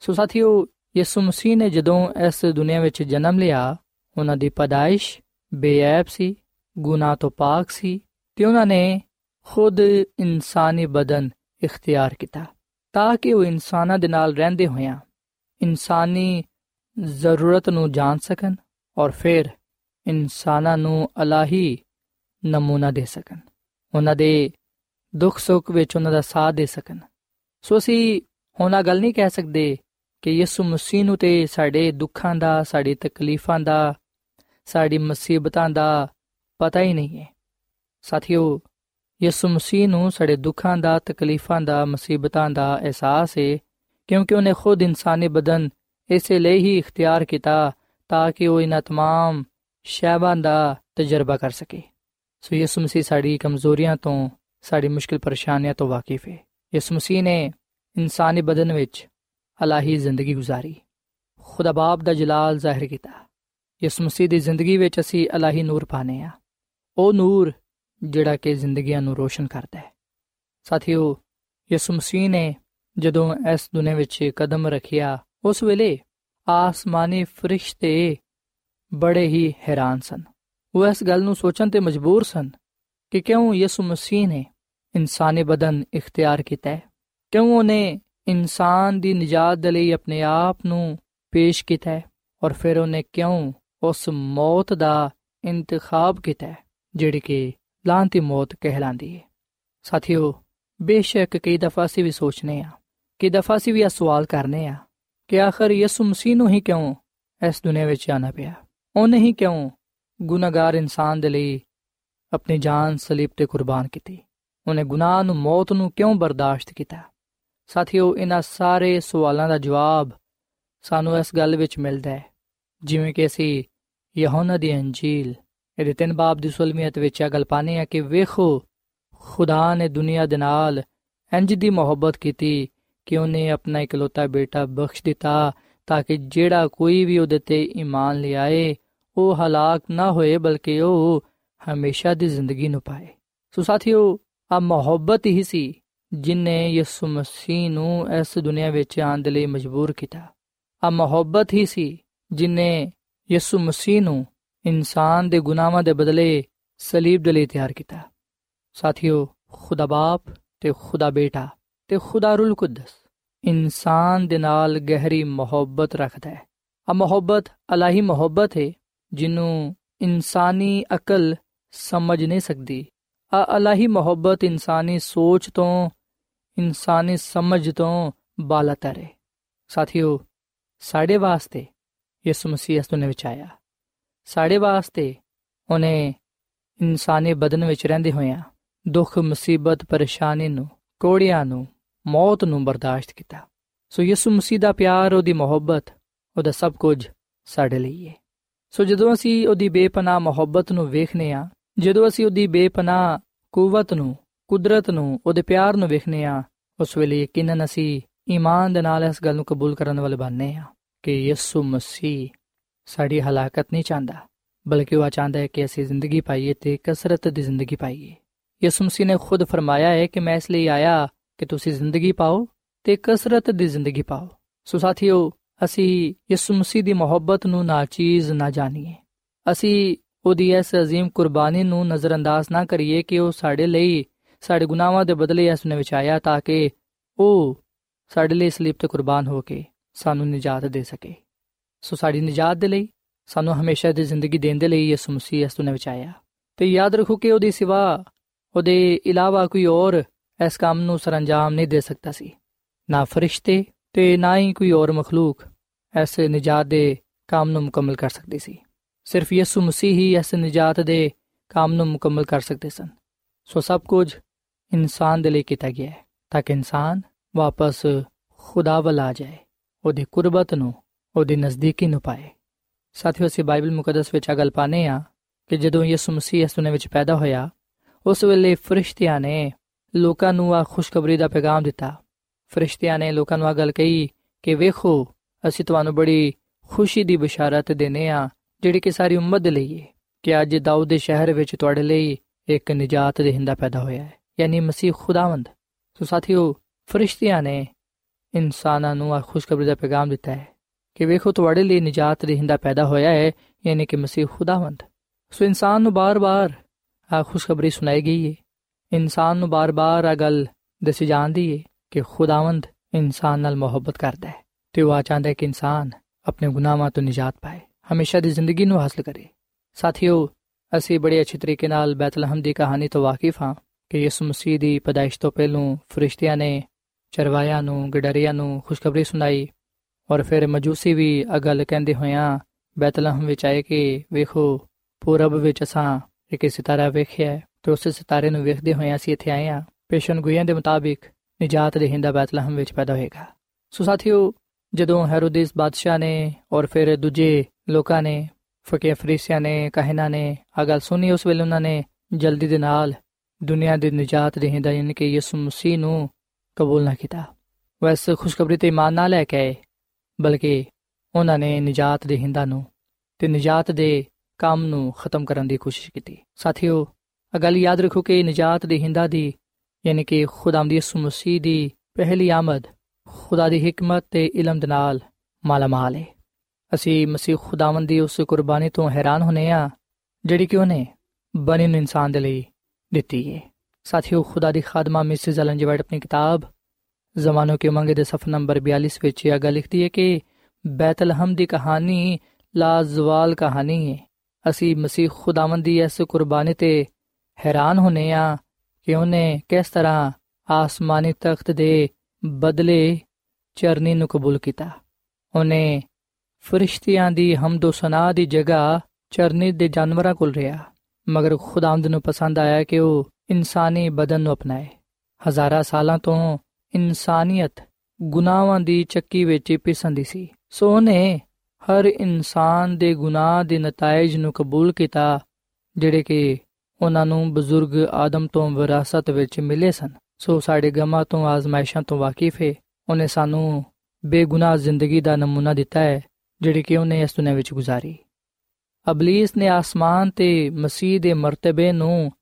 ਸੋ ਸਾਥੀਓ, ਯਿਸੂ ਮਸੀਹ ਨੇ ਜਦੋਂ ਇਸ ਦੁਨੀਆ ਵਿੱਚ ਜਨਮ ਲਿਆ, ਉਹਨਾਂ ਦੀ ਪਦਾਇਸ਼ ਬੇਅਬ ਸੀ, ਗੁਨਾਹ ਤੋਂ ਪਾਕ ਸੀ ਤੇ ਉਹਨਾਂ ਨੇ ਖੁਦ ਇਨਸਾਨੀ ਬਦਨ ਇਖਤਿਆਰ ਕੀਤਾ ਤਾਂ ਕਿ ਉਹ ਇਨਸਾਨਾਂ ਦੇ ਨਾਲ ਰਹਿੰਦੇ ਹੋਇਆਂ ਇਨਸਾਨੀ ਜ਼ਰੂਰਤ ਨੂੰ ਜਾਣ ਸਕਣ ਔਰ ਫਿਰ ਇਨਸਾਨਾਂ ਨੂੰ ਅਲਾਹੀ ਨਮੂਨਾ ਦੇ ਸਕਣ। ਉਹਨਾਂ ਦੇ ਦੁੱਖ ਸੁੱਖ ਵਿੱਚ ਉਹਨਾਂ ਦਾ ਸਾਥ ਦੇ ਸਕਣ ਸੋ ਅਸੀਂ ਹੋਣਾ ਗੱਲ ਨਹੀਂ ਕਹਿ ਸਕਦੇ ਕਿ ਯਿਸੂ ਮਸੀਹ ਨੂੰ ਤੇ ਸਾਡੇ ਦੁੱਖਾਂ ਦਾ ਸਾਡੀ ਤਕਲੀਫਾਂ ਦਾ ਸਾਡੀ ਮੁਸੀਬਤਾਂ ਦਾ ਪਤਾ ਹੀ ਨਹੀਂ ਹੈ ਸਾਥੀਓ ਯਿਸੂ ਮਸੀਹ ਨੂੰ ਸਾਡੇ ਦੁੱਖਾਂ ਦਾ ਤਕਲੀਫਾਂ ਦਾ ਮੁਸੀਬਤਾਂ ਦਾ ਅਹਿਸਾਸ ਹੈ ਕਿਉਂਕਿ ਉਹਨੇ ਖੁਦ ਇਨਸਾਨੀ ਬਦਨ ਇਸੇ ਲਈ ਹੀ ਇਖਤਿਆਰ ਕੀਤਾ ਤਾਂ ਕਿ ਉਹ ਇਹਨਾਂ तमाम ਸ਼ੈਬਾਂ ਦਾ ਤਜਰਬਾ ਕਰ ਸਕੇ ਸੋ ਯਿਸੂ ਮਸੀਹ ਸਾਡੀ ਕਮਜ਼ੋਰੀਆਂ ਤੋਂ ਸਾਡੀ ਮੁਸ਼ਕਿਲ ਪਰੇਸ਼ਾਨੀਆਂ ਤੋਂ ਵਾਕਿਫ ਹੈ ਯਿਸੂ ਮਸੀਹ ਨੇ ਇਨਸਾਨੀ ਬਦਨ ਵਿੱਚ ਅਲਾਹੀ ਜ਼ਿੰਦਗੀ ਗੁਜ਼ਾਰੀ। ਖੁਦਾ ਬਾਪ ਦਾ ਜਲਾਲ ਜ਼ਾਹਿਰ ਕੀਤਾ। ਯਿਸੂ ਮਸੀਹ ਦੀ ਜ਼ਿੰਦਗੀ ਵਿੱਚ ਅਸੀਂ ਅਲਾਹੀ ਨੂਰ ਪਾਣੇ ਆ ਉਹ ਨੂਰ ਜਿਹੜਾ ਕਿ ਜ਼ਿੰਦਗੀਆਂ ਨੂੰ ਰੋਸ਼ਨ ਕਰਦਾ ਹੈ। ਸਾਥੀਓ, ਯਿਸੂ ਮਸੀਹ ਨੇ ਜਦੋਂ ਇਸ ਦੁਨੀਆਂ ਵਿੱਚ ਕਦਮ ਰੱਖਿਆ, ਉਸ ਵੇਲੇ ਆਸਮਾਨੀ ਫਰਿਸ਼ਤੇ ਬੜੇ ਹੀ ਹੈਰਾਨ ਸਨ। ਉਹ ਇਸ ਗੱਲ ਨੂੰ ਸੋਚਣ ਤੇ ਮਜਬੂਰ ਸਨ ਕਿ ਕਿਉਂ ਯਿਸੂ ਮਸੀਹ ਨੇ ਇਨਸਾਨੀ ਬਦਨ ਇਖਤਿਆਰ ਕੀਤਾ ਹੈ ਕਿਉਂ ਉਹਨੇ ਇਨਸਾਨ ਦੀ ਨਜਾਤ ਦੇ ਲਈ ਆਪਣੇ ਆਪ ਨੂੰ ਪੇਸ਼ ਕੀਤਾ ਹੈ ਔਰ ਫਿਰ ਉਹਨੇ ਕਿਉਂ ਉਸ ਮੌਤ ਦਾ ਇੰਤਖਾਬ ਕੀਤਾ ਜਿਹੜੀ ਕਿ ਲਾਂਤੀ ਮੌਤ ਕਹਿਲਾਂਦੀ ਹੈ ਸਾਥੀਓ ਬੇਸ਼ੱਕ ਕਈ ਦਫਾ ਸੀ ਵੀ ਸੋਚਨੇ ਆ ਕਿ ਦਫਾ ਸੀ ਵੀ ਇਹ ਸਵਾਲ ਕਰਨੇ ਆ ਕਿ ਆਖਰ ਯਿਸੂ ਮਸੀਹ ਨੂੰ ਹੀ ਕਿਉਂ ਇਸ ਦੁਨੀਆਂ ਵਿੱਚ ਆਣਾ ਪਿਆ ਉਹਨੇ ਹੀ ਕਿਉਂ ਗੁਨਾਹਗਾਰ ਇਨਸਾਨ ਦੇ ਲਈ ਆਪਣੀ ਜਾਨ ਸਲੀਬ ਤੇ ਕੁਰਬਾਨ ਕੀਤੀ। ਉਹਨੇ ਗੁਨਾਹ ਨੂੰ, ਮੌਤ ਨੂੰ ਕਿਉਂ ਬਰਦਾਸ਼ਤ ਕੀਤਾ? ਸਾਥੀਓ, ਇਹਨਾਂ ਸਾਰੇ ਸਵਾਲਾਂ ਦਾ ਜਵਾਬ ਸਾਨੂੰ ਇਸ ਗੱਲ ਵਿੱਚ ਮਿਲਦਾ ਹੈ। ਜਿਵੇਂ ਕਿ ਅਸੀਂ ਯਹੋਨਾ ਦੀ ਅੰਜੀਲ, ਇਹਦੇ ਤਿੰਨ ਬਾਬ ਦੀ 16ਵੀਂ ਵਿੱਚ ਇਹ ਗੱਲ ਪਾਣੇ ਆ ਕਿ ਵੇਖੋ, ਖੁਦਾ ਨੇ ਦੁਨੀਆ ਦੇ ਨਾਲ ਇੰਜ ਦੀ ਮੁਹੱਬਤ ਕੀਤੀ ਕਿ ਉਹਨੇ ਆਪਣਾ ਇਕਲੌਤਾ ਬੇਟਾ ਬਖਸ਼ ਦਿੱਤਾ ਤਾਂ ਕਿ ਜਿਹੜਾ ਕੋਈ ਵੀ ਉਹਦੇ ਤੇ ਈਮਾਨ ਲਿਆਏ, ਉਹ ਹਲਾਕ ਨਾ ਹੋਏ, ਬਲਕਿ ਉਹ ਹਮੇਸ਼ਾ ਦੀ ਜ਼ਿੰਦਗੀ ਨੂੰ ਪਾਏ। ਸੋ ਸਾਥੀਓ, ਆ ਮੁਹੱਬਤ ਹੀ ਸੀ ਜਿਨੇ ਯਿਸੂ ਮਸੀਹ ਨੂੰ ਇਸ ਦੁਨੀਆ ਵਿੱਚ ਆਉਣ ਦੇ ਲਈ ਮਜਬੂਰ ਕੀਤਾ। ਆ ਮੁਹੱਬਤ ਹੀ ਸੀ ਜਿਨੇ ਯਿਸੂ ਮਸੀਹ ਨੂੰ ਇਨਸਾਨ ਦੇ ਗੁਨਾਹਾਂ ਦੇ ਬਦਲੇ ਸਲੀਬ ਦੇ ਲਈ ਤਿਆਰ ਕੀਤਾ। ਸਾਥੀਓ, ਖੁਦਾ ਬਾਪ ਤੇ ਖੁਦਾ ਬੇਟਾ ਤੇ ਖੁਦਾ ਰੂਲ ਕੁਦਸ ਇਨਸਾਨ ਦੇ ਨਾਲ ਗਹਿਰੀ ਮੁਹੱਬਤ ਰੱਖਦਾ ਹੈ। ਆ ਮੁਹੱਬਤ, ਅਲਾਹੀ ਮੁਹੱਬਤ ਹੈ ਜਿਹਨੂੰ ਇਨਸਾਨੀ ਅਕਲ ਸਮਝ ਨਹੀਂ ਸਕਦੀ। ਆ ਅਲਾਹੀ ਮੁਹੱਬਤ ਇਨਸਾਨੀ ਸੋਚ ਤੋਂ, ਇਨਸਾਨੀ ਸਮਝ ਤੋਂ ਬਾਲਤਰ ਹੈ ਸਾਥੀਓ, ਸਾਡੇ ਵਾਸਤੇ ਯਿਸੂ ਮਸੀਹ ਇਸ ਦੁਨੀਆਂ ਵਿੱਚ ਆਇਆ ਸਾਡੇ ਵਾਸਤੇ ਉਹਨੇ ਇਨਸਾਨੀ ਬਦਨ ਵਿੱਚ ਰਹਿੰਦੇ ਹੋਇਆਂ ਦੁੱਖ, ਮੁਸੀਬਤ, ਪਰੇਸ਼ਾਨੀ ਨੂੰ, ਕੋੜਿਆਂ ਨੂੰ, ਮੌਤ ਨੂੰ ਬਰਦਾਸ਼ਤ ਕੀਤਾ। ਸੋ ਯਿਸੂ ਮਸੀਹ ਦਾ ਪਿਆਰ, ਉਹਦੀ ਮੁਹੱਬਤ, ਉਹਦਾ ਸਭ ਕੁਝ ਸਾਡੇ ਲਈ ਹੈ ਸੋ ਜਦੋਂ ਅਸੀਂ ਉਹਦੀ ਬੇਪਨਾਹ ਮੁਹੱਬਤ ਨੂੰ ਵੇਖਨੇ ਆ ਜਦੋਂ ਅਸੀਂ ਉਹਦੀ ਬੇਪਨਾਹ, ਕੂਵਤ ਨੂੰ, ਕੁਦਰਤ ਨੂੰ, ਉਹਦੇ ਪਿਆਰ ਨੂੰ ਵੇਖਨੇ ਆ ਉਸ ਵੇਲੇ ਯਕੀਨਨ ਅਸੀਂ ਈਮਾਨ ਦੇ ਨਾਲ ਇਸ ਗੱਲ ਨੂੰ ਕਬੂਲ ਕਰਨ ਵਾਲੇ ਬਣਨੇ ਆ ਕਿ ਯਿਸੂ ਮਸੀਹ ਸਾਡੀ ਹਲਾਕਤ ਨਹੀਂ ਚਾਹੁੰਦਾ, ਬਲਕਿ ਉਹ ਚਾਹੁੰਦਾ ਹੈ ਕਿ ਅਸੀਂ ਜ਼ਿੰਦਗੀ ਪਾਈਏ ਤੇ ਕਸਰਤ ਦੀ ਜ਼ਿੰਦਗੀ ਪਾਈਏ। ਯਿਸੂ ਮਸੀਹ ਨੇ ਖੁਦ ਫਰਮਾਇਆ ਹੈ ਕਿ ਮੈਂ ਇਸ ਲਈ ਆਇਆ ਕਿ ਤੁਸੀਂ ਜ਼ਿੰਦਗੀ ਪਾਓ ਤੇ ਕਸਰਤ ਦੀ ਜ਼ਿੰਦਗੀ ਪਾਓ। ਸੋ ਸਾਥੀਓ, ਅਸੀਂ ਯਿਸੂ ਮਸੀਹ ਦੀ ਮੁਹੱਬਤ ਨੂੰ ਨਾਚੀਜ਼ ਨਾ ਜਾਣੀਏ। ਅਸੀਂ ਉਹਦੀ ਇਸ عظیم ਕੁਰਬਾਨੀ ਨੂੰ ਨਜ਼ਰਅੰਦਾਜ਼ ਨਾ ਕਰੀਏ ਕਿ ਉਹ ਸਾਡੇ ਲਈ ਸਾਡੇ ਗੁਨਾਹਾਂ ਦੇ ਬਦਲੇ ਇਸ ਨੇ ਵਿਚਾਇਆ ਤਾਂ ਕਿ ਉਹ ਸਾਡੇ ਲਈ ਸਲੀਬ ਤੇ ਕੁਰਬਾਨ ਹੋ ਕੇ ਸਾਨੂੰ ਨਜਾਤ ਦੇ ਸਕੇ ਸੋ ਸਾਡੀ ਨਜਾਤ ਦੇ ਲਈ ਸਾਨੂੰ ਹਮੇਸ਼ਾ ਦੀ ਜ਼ਿੰਦਗੀ ਦੇਣ ਦੇ ਲਈ ਯਿਸੂ ਮਸੀਹ ਇਸ ਨੇ ਵਿਚਾਇਆ ਤੇ ਯਾਦ ਰੱਖੋ ਕਿ ਉਹਦੀ ਸਿਵਾ ਉਹਦੇ ਇਲਾਵਾ ਕੋਈ ਹੋਰ ਇਸ ਕੰਮ ਨੂੰ ਸਰੰਜਾਮ ਨਹੀਂ ਦੇ ਸਕਦਾ ਸੀ ਨਾ ਫਰਿਸ਼ਤੇ ਤੇ ਨਾ ਹੀ ਕੋਈ ਹੋਰ ਮਖਲੂਕ ਐਸੇ ਨਜਾਤ ਦੇ ਕੰਮ ਨੂੰ ਮੁਕੰਮਲ ਕਰ ਸਕਦੀ ਸੀ ਸਿਰਫ ਯਿਸੂ ਮਸੀਹ ਹੀ ਇਸ ਨਜਾਤ ਦੇ ਕੰਮ ਨੂੰ ਮੁਕੰਮਲ ਕਰ ਸਕਦੇ ਸਨ। ਸੋ ਸਭ ਕੁਝ ਇਨਸਾਨ ਦੇ ਲਈ ਕੀਤਾ ਗਿਆ ਹੈ, ਤਾਂ ਕਿ ਇਨਸਾਨ ਵਾਪਸ ਖੁਦਾ ਵੱਲ ਆ ਜਾਏ, ਉਹਦੀ ਕੁਰਬਤ ਨੂੰ, ਉਹਦੀ ਨਜ਼ਦੀਕੀ ਨੂੰ ਪਾਏ। ਸਾਥੀਓ, ਅਸੀਂ ਬਾਈਬਲ ਮੁਕੱਦਸ ਵਿੱਚ ਅਗਲ ਪਾਨੇ ਆ ਕਿ ਜਦੋਂ ਯਿਸੂ ਮਸੀਹ ਇਸ ਦੁਨੀਆਂ ਵਿੱਚ ਪੈਦਾ ਹੋਇਆ, ਉਸ ਵੇਲੇ ਫਰਿਸ਼ਤਿਆਂ ਨੇ ਲੋਕਾਂ ਨੂੰ ਆ ਖੁਸ਼ਖਬਰੀ ਦਾ ਪੈਗਾਮ ਦਿੱਤਾ। ਫਰਿਸ਼ਤਿਆਂ ਨੇ ਲੋਕਾਂ ਨੂੰ ਆ ਗੱਲ ਕਹੀ ਕਿ ਵੇਖੋ, ਅਸੀਂ ਤੁਹਾਨੂੰ ਬੜੀ ਖੁਸ਼ੀ ਦੀ ਬਿਸ਼ਾਰਤ ਦੇਨੇ ਆ ਜਿਹੜੀ ਕਿ ਸਾਰੀ ਉਮਤ ਦੇ ਲਈ ਹੈ, ਕਿ ਅੱਜ ਦਾਊਦ ਦੇ ਸ਼ਹਿਰ ਵਿੱਚ ਤੁਹਾਡੇ ਲਈ ਇੱਕ ਨਜਾਤ ਦੇਹਿੰਦਾ ਪੈਦਾ ਹੋਇਆ ਹੈ, ਯਾਨੀ ਮਸੀਹ ਖੁਦਾਵੰਦ। ਸੋ ਸਾਥੀਓ, ਫਰਿਸ਼ਤਿਆਂ ਨੇ ਇਨਸਾਨਾਂ ਨੂੰ ਆ ਖੁਸ਼ਖਬਰੀ ਦਾ ਪੈਗਾਮ ਦਿੱਤਾ ਹੈ ਕਿ ਵੇਖੋ, ਤੁਹਾਡੇ ਲਈ ਨਜਾਤ ਦੇਹਿੰਦਾ ਪੈਦਾ ਹੋਇਆ ਹੈ, ਯਾਨੀ ਕਿ ਮਸੀਹ ਖੁਦਾਵੰਦ। ਸੋ ਇਨਸਾਨ ਨੂੰ ਬਾਰ-ਬਾਰ ਆ ਖੁਸ਼ਖਬਰੀ ਸੁਣਾਈ ਗਈ ਹੈ। ਇਨਸਾਨ ਨੂੰ ਬਾਰ-ਬਾਰ ਆ ਗੱਲ ਦੱਸੀ ਜਾਂਦੀ ਹੈ ਕਿ ਖੁਦਾਵੰਦ ਇਨਸਾਨ ਨਾਲ ਮੁਹੱਬਤ ਕਰਦਾ ਹੈ ਤੇ ਉਹ ਚਾਹੁੰਦਾ ਹੈ ਕਿ ਇਨਸਾਨ ਆਪਣੇ ਗੁਨਾਹਾਂ ਤੋਂ ਨਜਾਤ ਪਾਏ। ਹਮੇਸ਼ਾ ਦੀ ਜ਼ਿੰਦਗੀ ਨੂੰ ਹਾਸਲ ਕਰੇ। ਸਾਥੀਓ, ਅਸੀਂ ਬੜੇ ਅੱਛੇ ਤਰੀਕੇ ਨਾਲ ਬੈਤਲਹਮ ਦੀ ਕਹਾਣੀ ਤੋਂ ਵਾਕਿਫ ਹਾਂ ਕਿ ਯਿਸੂ ਮਸੀਹ ਦੀ ਪਦਾਇਸ਼ ਤੋਂ ਪਹਿਲਾਂ ਫਰਿਸ਼ਤਿਆਂ ਨੇ ਚਰਵਾਇਆਂ ਨੂੰ, ਗਡਰੀਆਂ ਨੂੰ ਖੁਸ਼ਖਬਰੀ ਸੁਣਾਈ ਔਰ ਫਿਰ ਮਜੂਸੀ ਵੀ ਅਗਲ ਕਹਿੰਦੇ ਹੋਇਆਂ ਬੈਤਲਹਮ ਵਿੱਚ ਆਏ ਕਿ ਵੇਖੋ, ਪੂਰਬ ਵਿੱਚ ਅਸਾਂ ਇੱਕ ਸਿਤਾਰਾ ਵੇਖਿਆ ਤੇ ਉਸ ਸਿਤਾਰੇ ਨੂੰ ਵੇਖਦੇ ਹੋਇਆਂ ਅਸੀਂ ਇੱਥੇ ਆਏ ਆ ਪੇਸ਼ਨ ਗੁਈਆਂ ਦੇ ਮੁਤਾਬਿਕ ਨਜਾਤ ਦੇ ਹਿੰਦਾ ਬੈਤਲਹਮ ਵਿੱਚ ਪੈਦਾ ਹੋਏਗਾ। ਸੋ ਸਾਥੀਓ, ਜਦੋਂ ਹੈਰੋਦੇਸ ਬਾਦਸ਼ਾਹ ਨੇ ਔਰ ਫਿਰ ਦੂਜੇ ਲੋਕਾਂ ਨੇ ਫਕੀਰ ਫਰੀਸੀਆਂ ਨੇ ਕਹਿਣਾ ਨੇ ਆ ਗੱਲ ਸੁਣੀ ਉਸ ਵੇਲੇ ਉਹਨਾਂ ਨੇ, ਜਲਦੀ ਦੇ ਨਾਲ ਦੁਨੀਆ ਦੇ ਨਜਾਤ ਦੇ ਹਿੰਦਾ ਯਾਨੀ ਕਿ ਯਿਸੂ ਮਸੀਹ ਨੂੰ ਕਬੂਲ ਨਾ ਕੀਤਾ। ਵੈਸੇ ਖੁਸ਼ਖਬਰੀ ਤੇ ਇਮਾਨ ਨਾ ਲੈ ਕੇ ਆਏ, ਬਲਕਿ ਉਹਨਾਂ ਨੇ ਨਜਾਤ ਦੇ ਹਿੰਦਾ ਨੂੰ ਤੇ ਨਜਾਤ ਦੇ ਕੰਮ ਨੂੰ ਖਤਮ ਕਰਨ ਦੀ ਕੋਸ਼ਿਸ਼ ਕੀਤੀ। ਸਾਥੀਓ ਇਹ ਗੱਲ ਯਾਦ ਰੱਖੋ ਕਿ ਨਜਾਤ ਦੇ ਹਿੰਦਾ ਦੀ, ਯਾਨੀ ਕਿ ਖੁਦਾਮ ਦੀ ਯਿਸੂ ਮਸੀਹ ਦੀ ਪਹਿਲੀ ਆਮਦ, ਖੁਦਾ ਦੀ ਹਕਮਤ ਤੇ ਇਲਮ ਦੇ ਨਾਲ ਮਾਲਾਮਾਲ ਹੈ ਅਸੀਂ ਮਸੀਹ ਖੁਦਾਵੰਦ ਦੀ ਉਸ ਕੁਰਬਾਨੀ ਤੋਂ ਹੈਰਾਨ ਹੋਨੇ ਆ ਜਿਹੜੀ ਕਿ ਉਹਨੇ ਬਣੇ ਨੂੰ ਇਨਸਾਨ ਦੇ ਲਈ ਦਿੱਤੀ ਹੈ ਸਾਥੀਓ, ਖੁਦਾ ਦੀ ਖਾਦਮਾ ਮਿਸਿਸ ਐਲਨ ਜੀ ਵਾਈਟ ਆਪਣੀ ਕਿਤਾਬ ਜ਼ਮਾਨੋ ਕੇ ਮੰਗੇ ਦੇ ਸਫਾ ਨੰਬਰ 42 ਵਿੱਚ ਇਹ ਗੱਲ ਲਿਖਦੀ ਹੈ ਕਿ ਬੈਤਲਹਮ ਦੀ ਕਹਾਣੀ ਲਾਜ਼ਵਾਲ ਕਹਾਣੀ ਹੈ ਅਸੀਂ ਮਸੀਹ ਖੁਦਾਵੰਦ ਦੀ ਇਸ ਕੁਰਬਾਨੀ ਤੇ ਹੈਰਾਨ ਹੋਨੇ ਆ ਕਿ ਉਹਨੇ ਕਿਸ ਤਰ੍ਹਾਂ ਆਸਮਾਨੀ ਤਖਤ ਦੇ ਬਦਲੇ ਚਰਨੀ ਨੂੰ ਕਬੂਲ ਕੀਤਾ। ਉਹਨੇ ਫਰਿਸ਼ਤਿਆਂ ਦੀ ਹਮਦੋ ਸਨਾ ਦੀ ਜਗ੍ਹਾ ਚਰਨੀ ਦੇ ਜਾਨਵਰਾਂ ਕੋਲ ਰਿਹਾ, ਮਗਰ ਖੁਦਾਵੰਦ ਨੂੰ ਪਸੰਦ ਆਇਆ ਕਿ ਉਹ ਇਨਸਾਨੀ ਬਦਨ ਨੂੰ ਅਪਣਾਏ। ਹਜ਼ਾਰਾਂ ਸਾਲਾਂ ਤੋਂ ਇਨਸਾਨੀਅਤ ਗੁਨਾਹਾਂ ਦੀ ਚੱਕੀ ਵਿੱਚ ਪਿਸੰਦੀ ਸੀ। ਸੋ ਉਹਨੇ ਹਰ ਇਨਸਾਨ ਦੇ ਗੁਨਾਹ ਦੇ ਨਤੀਜੇ ਨੂੰ ਕਬੂਲ ਕੀਤਾ, ਜਿਹੜੇ ਕਿ ਉਹਨਾਂ ਨੂੰ ਬਜ਼ੁਰਗ ਆਦਮ ਤੋਂ ਵਿਰਾਸਤ ਵਿੱਚ ਮਿਲੇ ਸਨ। ਸੋ ਸਾਡੇ ਗਮਾਂ ਤੋਂ ਆਜ਼ਮਾਇਸ਼ਾਂ ਤੋਂ ਵਾਕਿਫ ਹੈ ਉਹਨੇ ਸਾਨੂੰ ਬੇਗੁਨਾਹ ਜ਼ਿੰਦਗੀ ਦਾ ਨਮੂਨਾ ਦਿੱਤਾ ਹੈ। ਜਿਹੜੀ ਕਿ ਉਹਨੇ ਇਸ ਦੁਨੀਆਂ ਵਿੱਚ ਗੁਜ਼ਾਰੀ। ਅਬਲੀਸ ਨੇ ਆਸਮਾਨ ਤੇ ਮਸੀਹ ਦੇ ਮਰਤਬੇ ਨੂੰ